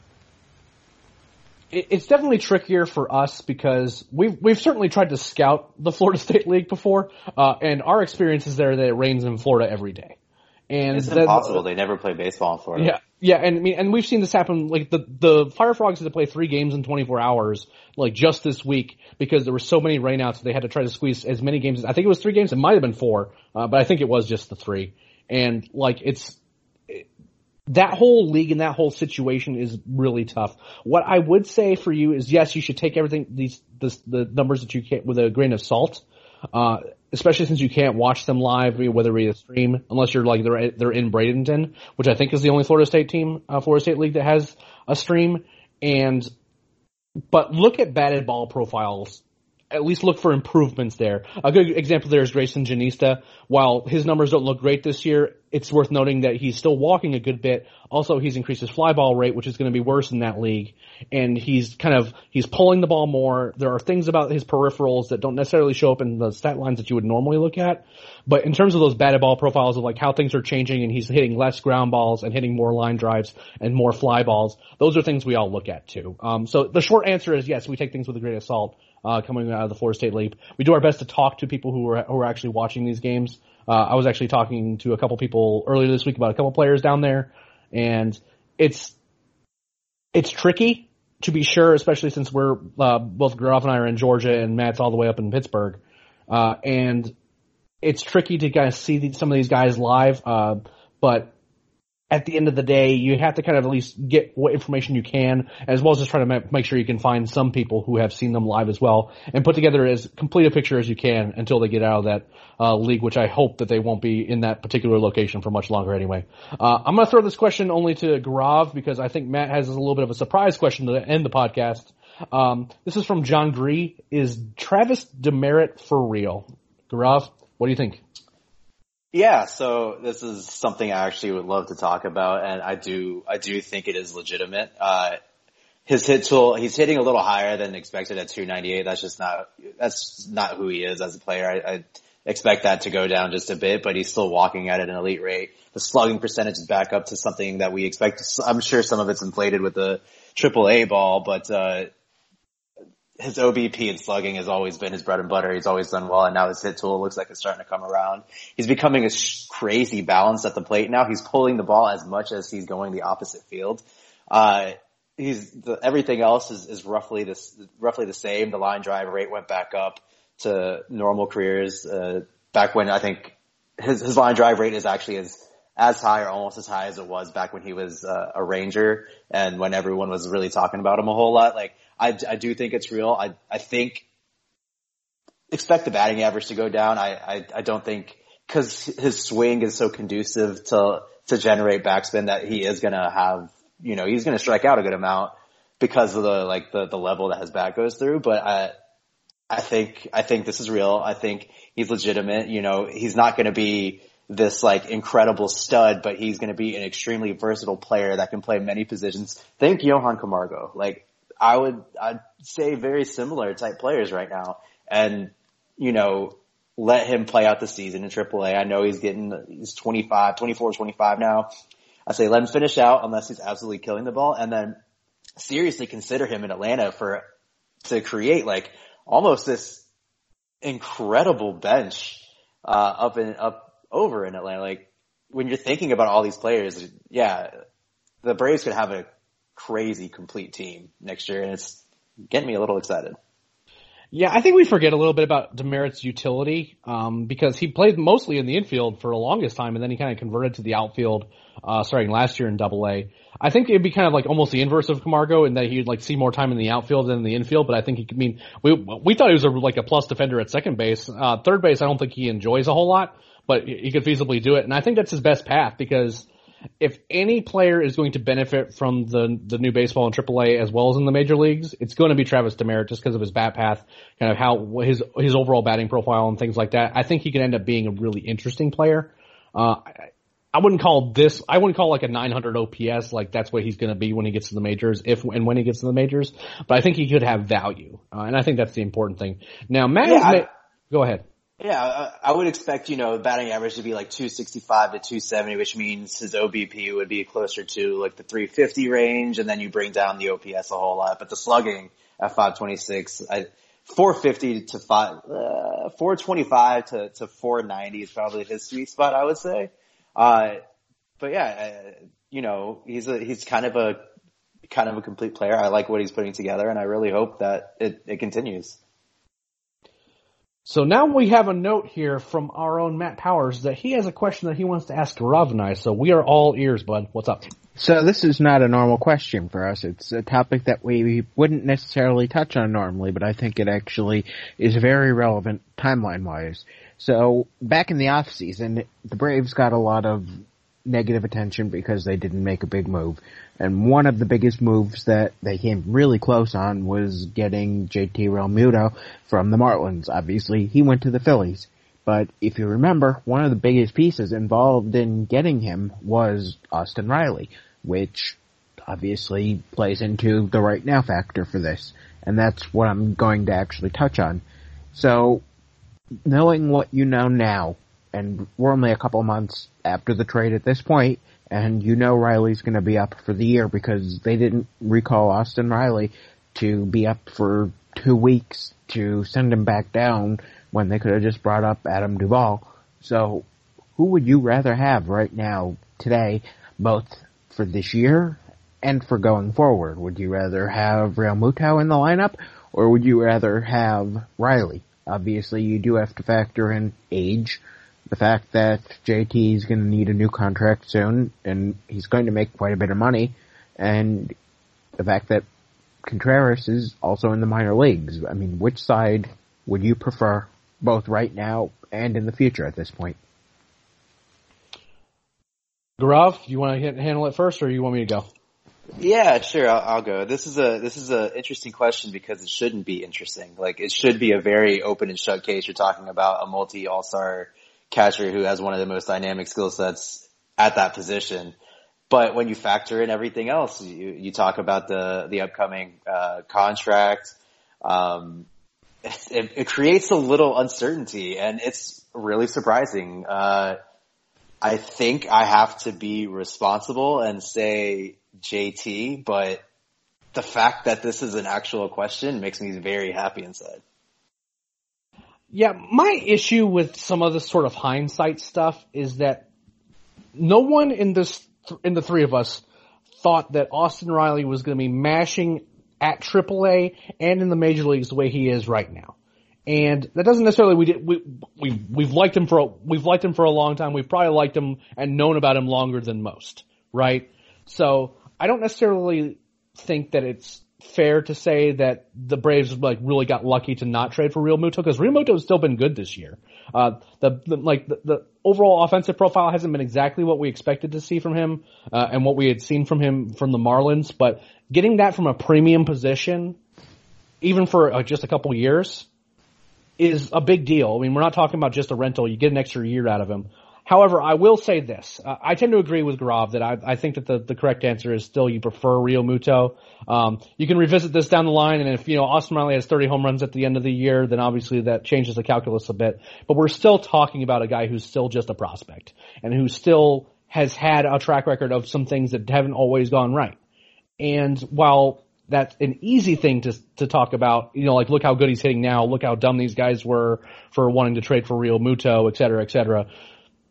it's definitely trickier for us because we've we've certainly tried to scout the Florida State League before, uh, and our experience is there that it rains in Florida every day. And it's impossible. They never play baseball in Florida. Yeah, yeah, and I mean, and we've seen this happen. Like the the Fire Frogs had to play three games in 24 hours, like just this week, because there were so many rainouts. They had to try to squeeze as many games. I think it was three games. It might have been four, uh, but I think it was just the three. And like it's that whole league and that whole situation is really tough. What I would say for you is yes, you should take everything these this, the numbers that you get with a grain of salt. Uh, especially since you can't watch them live, whether via stream, unless you're like they're they're in Bradenton, which I think is the only Florida State team, uh, Florida State league that has a stream. And but look at batted ball profiles at least look for improvements there. A good example there is Greyson Jenista. While his numbers don't look great this year, it's worth noting that he's still walking a good bit. Also, he's increased his fly ball rate, which is going to be worse in that league. And he's kind of, he's pulling the ball more. There are things about his peripherals that don't necessarily show up in the stat lines that you would normally look at. But in terms of those batted ball profiles of like how things are changing and he's hitting less ground balls and hitting more line drives and more fly balls, those are things we all look at too. Um, so the short answer is yes, we take things with a grain of salt uh, coming out of the Florida State League. We do our best to talk to people who are who are actually watching these games. Uh, I was actually talking to a couple people earlier this week about a couple players down there, and it's it's tricky to be sure, especially since we're uh, both Gaurav and I are in Georgia and Matt's all the way up in Pittsburgh, uh, and it's tricky to kind of see the, some of these guys live. Uh, but at the end of the day, you have to kind of at least get what information you can, as well as just try to make sure you can find some people who have seen them live as well, and put together as complete a picture as you can until they get out of that uh, league, which I hope that they won't be in that particular location for much longer anyway. Uh, I'm going to throw this question only to Gaurav because I think Matt has a little bit of a surprise question to end the podcast. Um, this is from John Gree. Is Travis Demeritte for real? Gaurav, what do you think? Yeah, so this is something I actually would love to talk about, and I do, I do think it is legitimate. Uh, his hit tool, he's hitting a little higher than expected at 298. That's just not, that's not who he is as a player. I, I expect that to go down just a bit, but he's still walking at an elite rate. The slugging percentage is back up to something that we expect. I'm sure some of it's inflated with the triple A ball, but, uh, his OBP and slugging has always been his bread and butter. He's always done well, and now his hit tool looks like it's starting to come around. He's becoming a sh- crazy balance at the plate now. He's pulling the ball as much as he's going the opposite field. Uh, he's the, everything else is, is roughly this roughly the same. The line drive rate went back up to normal careers. Uh, back when I think his his line drive rate is actually as as high or almost as high as it was back when he was uh, a Ranger and when everyone was really talking about him a whole lot. Like I, I do think it's real. I, I think expect the batting average to go down. I, I, I don't think because his swing is so conducive to to generate backspin that he is going to have you know he's going to strike out a good amount because of the like the the level that his bat goes through. But I I think I think this is real. I think he's legitimate. You know he's not going to be this like incredible stud, but he's going to be an extremely versatile player that can play many positions. Think Johan Camargo. Like I would, I'd say very similar type players right now. And, you know, let him play out the season in AAA. I know he's getting, he's 25, 24, 25 now. I say let him finish out unless he's absolutely killing the ball and then seriously consider him in Atlanta for, to create like almost this incredible bench, uh, up and up over in Atlanta. Like when you're thinking about all these players, yeah, the Braves could have a crazy complete team next year, and it's getting me a little excited. Yeah, I think we forget a little bit about Demeritte's utility um, because he played mostly in the infield for the longest time, and then he kind of converted to the outfield uh, starting last year in Double A. I think it'd be kind of like almost the inverse of Camargo in that he'd like see more time in the outfield than in the infield. But I think he could I mean we we thought he was a, like a plus defender at second base. Uh, third base, I don't think he enjoys a whole lot, but he could feasibly do it, and I think that's his best path because if any player is going to benefit from the the new baseball in AAA as well as in the major leagues, it's going to be Travis Demeritte just because of his bat path, kind of how his his overall batting profile and things like that. I think he could end up being a really interesting player. Uh, I wouldn't call this, I wouldn't call like a 900 OPS, like that's what he's going to be when he gets to the majors, if and when he gets to the majors. But I think he could have value, uh, and I think that's the important thing. Now, Matt, Yeah, I- go ahead. Yeah, I- I would expect, you know, batting average to be like 265 to 270, which means his OBP would be closer to like the 350 range, and then you bring down the OPS a whole lot. But the slugging at 526, I, 450 to five, uh, 425 to, to 490 is probably his sweet spot, I would say. Uh, but yeah, uh, you know, he's a, he's kind of a, kind of a complete player. I like what he's putting together, and I really hope that it, it continues. So now we have a note here from our own Matt Powers that he has a question that he wants to ask Rav and I. So we are all ears, bud. What's up? So this is not a normal question for us. It's a topic that we wouldn't necessarily touch on normally, but I think it actually is very relevant timeline wise. So back in the off season, the Braves got a lot of negative attention because they didn't make a big move. And one of the biggest moves that they came really close on was getting JT Realmuto from the Marlins. Obviously, he went to the Phillies. But if you remember, one of the biggest pieces involved in getting him was Austin Riley, which obviously plays into the right now factor for this. And that's what I'm going to actually touch on. So, knowing what you know now, and we're only a couple months after the trade at this point, and you know Riley's going to be up for the year because they didn't recall Austin Riley to be up for two weeks to send him back down when they could have just brought up Adam Duvall. So, who would you rather have right now, today, both for this year and for going forward? Would you rather have Realmuto in the lineup, or would you rather have Riley? Obviously, you do have to factor in age, the fact that JT is going to need a new contract soon, and he's going to make quite a bit of money, and the fact that Contreras is also in the minor leagues. I mean, which side would you prefer, both right now and in the future at this point? Gaurav, you want to handle it first, or you want me to go? Yeah, sure. I'll, I'll go. This is a this is a interesting question because it shouldn't be interesting. Like it should be a very open and shut case. You're talking about a multi All Star catcher who has one of the most dynamic skill sets at that position. But when you factor in everything else, you you talk about the the upcoming uh, contract. Um, it, it creates a little uncertainty, and it's really surprising. Uh, I think I have to be responsible and say JT, but the fact that this is an actual question makes me very happy inside. Yeah, my issue with some of this sort of hindsight stuff is that no one in this in the three of us thought that Austin Riley was going to be mashing at AAA and in the major leagues the way he is right now. And that doesn't necessarily we did we we we've liked him for a, we've liked him for a long time. We've probably liked him and known about him longer than most, right? So I don't necessarily think that it's fair to say that the Braves like really got lucky to not trade for Realmuto because Realmuto has still been good this year. Uh, the, the like the, the overall offensive profile hasn't been exactly what we expected to see from him uh, and what we had seen from him from the Marlins, but getting that from a premium position, even for uh, just a couple years, is a big deal. I mean, we're not talking about just a rental. You get an extra year out of him. However, I will say this. Uh, I tend to agree with Gaurav that I, I think that the, the correct answer is still you prefer Realmuto. Um, you can revisit this down the line, and if, you know, Austin Riley has 30 home runs at the end of the year, then obviously that changes the calculus a bit. But we're still talking about a guy who's still just a prospect, and who still has had a track record of some things that haven't always gone right. And while that's an easy thing to to talk about. You know, like look how good he's hitting now. Look how dumb these guys were for wanting to trade for Realmuto, et cetera, et cetera.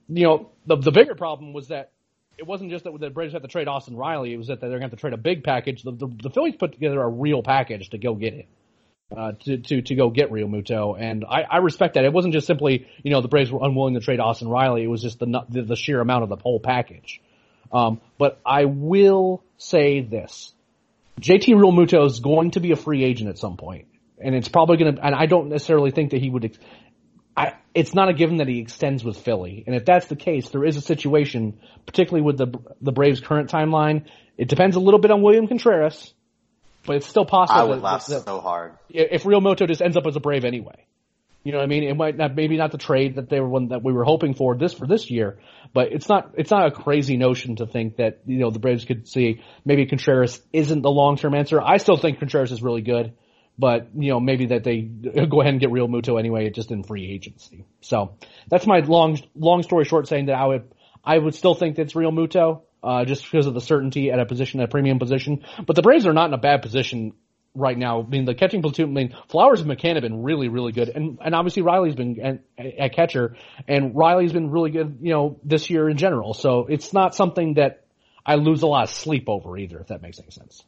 You know, the the bigger problem was that it wasn't just that the Braves had to trade Austin Riley. It was that they're going to have to trade a big package. The, the, the Phillies put together a real package to go get him. Uh, to, to, to go get Realmuto. And I, I respect that. It wasn't just simply, you know, the Braves were unwilling to trade Austin Riley. It was just the, the, the sheer amount of the whole package. Um, but I will say this. JT Realmuto is going to be a free agent at some point, and it's probably going to. And I don't necessarily think that he would. I, it's not a given that he extends with Philly. And if that's the case, there is a situation, particularly with the the Braves' current timeline. It depends a little bit on William Contreras, but it's still possible. I would that, laugh that, so hard. If Realmuto just ends up as a Brave anyway. You know what I mean? It might not, maybe not the trade that they were one that we were hoping for this for this year, but it's not, it's not a crazy notion to think that, you know, the Braves could see maybe Contreras isn't the long-term answer. I still think Contreras is really good, but, you know, maybe that they go ahead and get Realmuto anyway, just in free agency. So that's my long, long story short saying that I would, I would still think that it's Realmuto, uh, just because of the certainty at a position, at a premium position. But the Braves are not in a bad position right now. I mean, the catching platoon, I mean, Flowers and McCann have been really, really good. And, and obviously Riley's been at catcher and Riley's been really good, you know, this year in general. So it's not something that I lose a lot of sleep over either, if that makes any sense.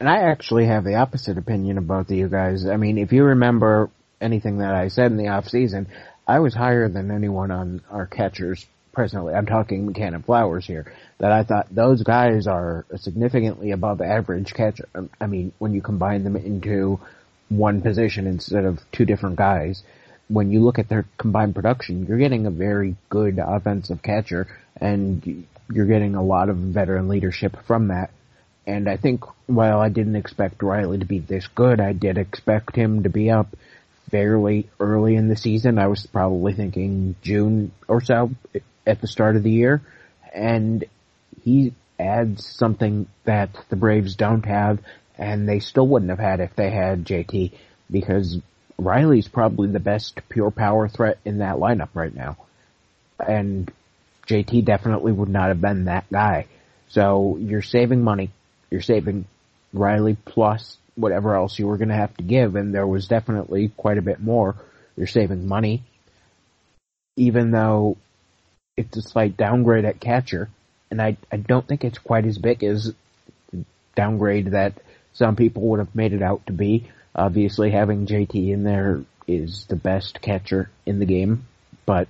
And I actually have the opposite opinion of both of you guys. I mean, if you remember anything that I said in the off season, I was higher than anyone on our catchers presently. I'm talking McCann and Flowers here. That I thought those guys are significantly above average catcher. Um, I mean, when you combine them into one position instead of two different guys, when you look at their combined production, you're getting a very good offensive catcher and you're getting a lot of veteran leadership from that. And I think while I didn't expect Riley to be this good, I did expect him to be up fairly early in the season. I was probably thinking June or so at the start of the year. And he adds something that the Braves don't have and they still wouldn't have had if they had JT because Riley's probably the best pure power threat in that lineup right now. And JT definitely would not have been that guy. So you're saving money. You're saving Riley plus whatever else you were going to have to give, and there was definitely quite a bit more. You're saving money, even though it's a slight downgrade at catcher, and I I don't think it's quite as big as the downgrade that some people would have made it out to be. Obviously, having JT in there is the best catcher in the game, but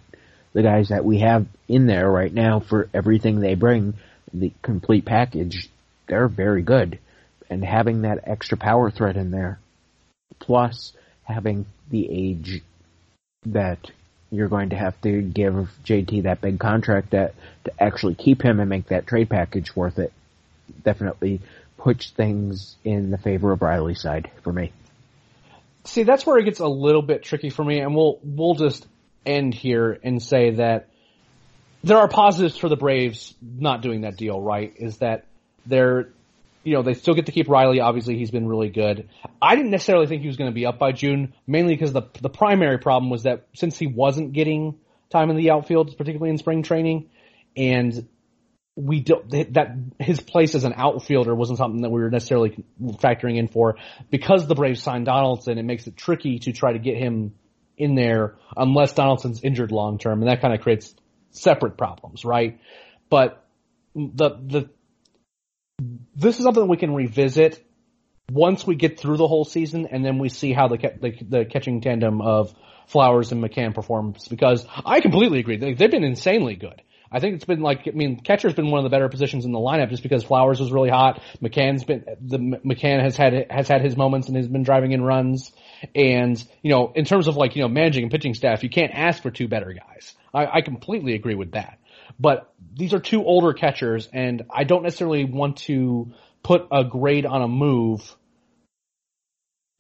the guys that we have in there right now for everything they bring, the complete package, they're very good. And having that extra power threat in there, plus having the age that you're going to have to give JT that big contract that to actually keep him and make that trade package worth it, definitely puts things in the favor of Riley's side for me. See, that's where it gets a little bit tricky for me, and we'll we'll just end here and say that there are positives for the Braves not doing that deal. Right? Is that they're you know, they still get to keep Riley. Obviously, he's been really good. I didn't necessarily think he was going to be up by June, mainly because the the primary problem was that since he wasn't getting time in the outfield, particularly in spring training, and we don't that his place as an outfielder wasn't something that we were necessarily factoring in for because the Braves signed Donaldson. It makes it tricky to try to get him in there unless Donaldson's injured long term, and that kind of creates separate problems, right? But the the this is something we can revisit once we get through the whole season, and then we see how the the, the catching tandem of Flowers and McCann performs. Because I completely agree, they, they've been insanely good. I think it's been like, I mean, catcher's been one of the better positions in the lineup just because Flowers was really hot. McCann's been, the McCann has had, has had his moments and has been driving in runs. And, you know, in terms of like, you know, managing and pitching staff, you can't ask for two better guys. I, I completely agree with that. But these are two older catchers and I don't necessarily want to put a grade on a move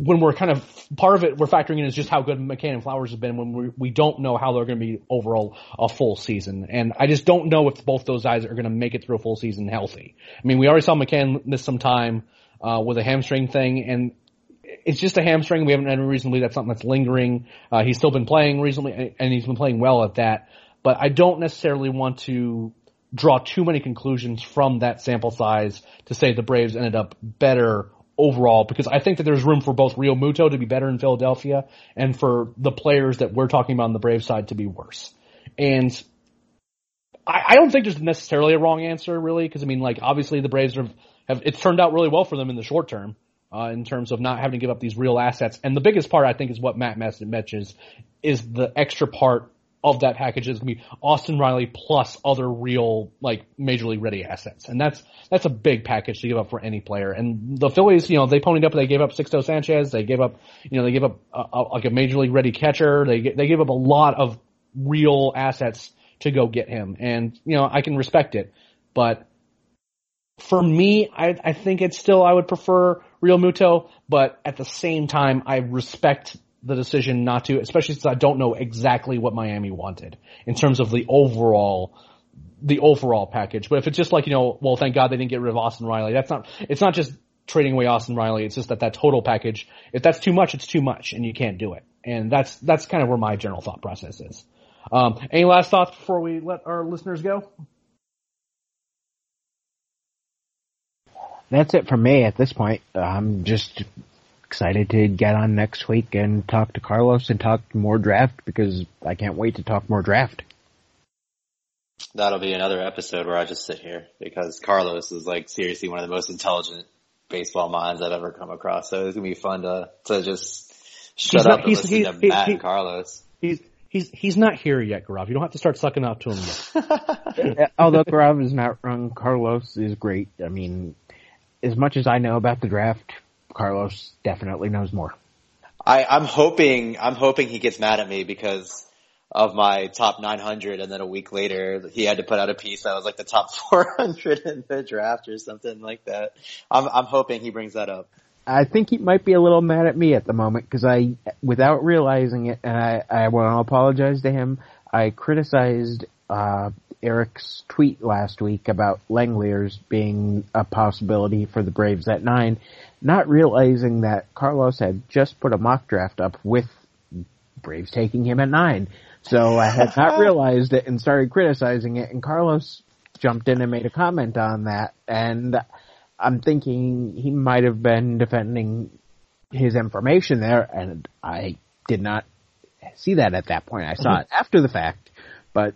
when we're kind of part of it we're factoring in is just how good McCann and Flowers have been when we we don't know how they're going to be overall a full season and I just don't know if both those guys are going to make it through a full season healthy. I mean we already saw McCann miss some time uh, with a hamstring thing and it's just a hamstring. We haven't had any reason to believe that's something that's lingering. Uh, he's still been playing recently and he's been playing well at that, but I don't necessarily want to draw too many conclusions from that sample size to say the Braves ended up better overall because I think that there's room for both Rio Realmuto to be better in Philadelphia and for the players that we're talking about on the Brave side to be worse. And I, I don't think there's necessarily a wrong answer really because I mean like obviously the Braves have, have it's turned out really well for them in the short term. Uh, in terms of not having to give up these real assets. And the biggest part, I think, is what Matt mentions, is the extra part of that package is going to be Austin Riley plus other real like major league ready assets, and that's that's a big package to give up for any player. And the Phillies, you know, they ponied up. They gave up Sixto Sanchez. They gave up, you know, they gave up a, a, like a major league ready catcher. They they gave up a lot of real assets to go get him, and you know, I can respect it, but for me, I, I think it's still I would prefer Realmuto, but at the same time, I respect the decision not to, especially since I don't know exactly what Miami wanted in terms of the overall the overall package. But if it's just like you know, well, thank God they didn't get rid of Austin Riley. That's not. It's not just trading away Austin Riley. It's just that that total package. If that's too much, it's too much, and you can't do it. And that's that's kind of where my general thought process is. Um, any last thoughts before we let our listeners go? That's it from me at this point. I'm just excited to get on next week and talk to Carlos and talk more draft because I can't wait to talk more draft. That'll be another episode where I just sit here because Carlos is like seriously one of the most intelligent baseball minds I've ever come across. So it's gonna be fun to to just shut He's up not- and he's- listen he's- to he- Matt he- and Carlos. He's he's he's not here yet, Gaurav. You don't have to start sucking up to him yet. Although Gaurav is not wrong, Carlos is great. I mean, as much as I know about the draft, Carlos definitely knows more. I, I'm hoping I'm hoping he gets mad at me because of my top 900, and then a week later he had to put out a piece that was like the top 400 in the draft or something like that. I'm I'm hoping he brings that up. I think he might be a little mad at me at the moment because I, without realizing it, and I, I want to apologize to him, I criticized, uh, Eric's tweet last week about Langeliers being a possibility for the Braves at nine, not realizing that Carlos had just put a mock draft up with Braves taking him at nine. So I had not realized it and started criticizing it. And Carlos jumped in and made a comment on that. And I'm thinking he might have been defending his information there, and I did not see that at that point. I saw it mm-hmm. after the fact, but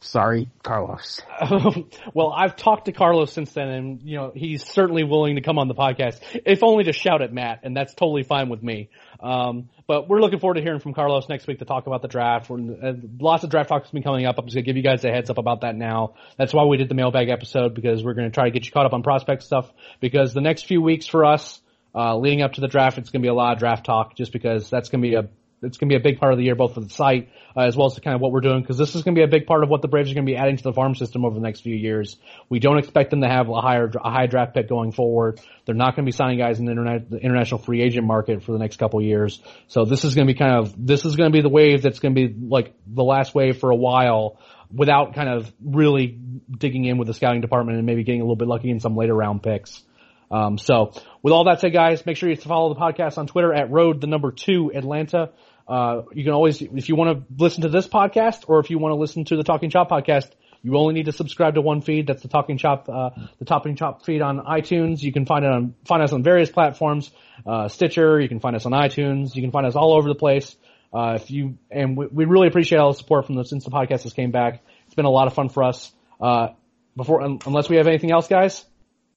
sorry, Carlos. well, I've talked to Carlos since then, and you know he's certainly willing to come on the podcast, if only to shout at Matt, and that's totally fine with me. Um, but we're looking forward to hearing from Carlos next week to talk about the draft. We're, uh, lots of draft talk has been coming up. I'm just gonna give you guys a heads up about that now. That's why we did the mailbag episode because we're gonna try to get you caught up on prospect stuff. Because the next few weeks for us, uh, leading up to the draft, it's gonna be a lot of draft talk, just because that's gonna be a it's going to be a big part of the year, both for the site uh, as well as kind of what we're doing, because this is going to be a big part of what the Braves are going to be adding to the farm system over the next few years. We don't expect them to have a higher, a high draft pick going forward. They're not going to be signing guys in the, internet, the international free agent market for the next couple years. So this is going to be kind of, this is going to be the wave that's going to be like the last wave for a while without kind of really digging in with the scouting department and maybe getting a little bit lucky in some later round picks. Um, so with all that said, guys, make sure you follow the podcast on Twitter at road the number two Atlanta. Uh, you can always, if you want to listen to this podcast or if you want to listen to the Talking Chop podcast, you only need to subscribe to one feed. That's the Talking Chop, uh, the Talking Chop feed on iTunes. You can find it on, find us on various platforms, uh, Stitcher. You can find us on iTunes. You can find us all over the place. Uh, if you, and we, we really appreciate all the support from the, since the podcast has came back. It's been a lot of fun for us. Uh, before, un, unless we have anything else, guys,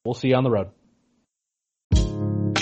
we'll see you on the road.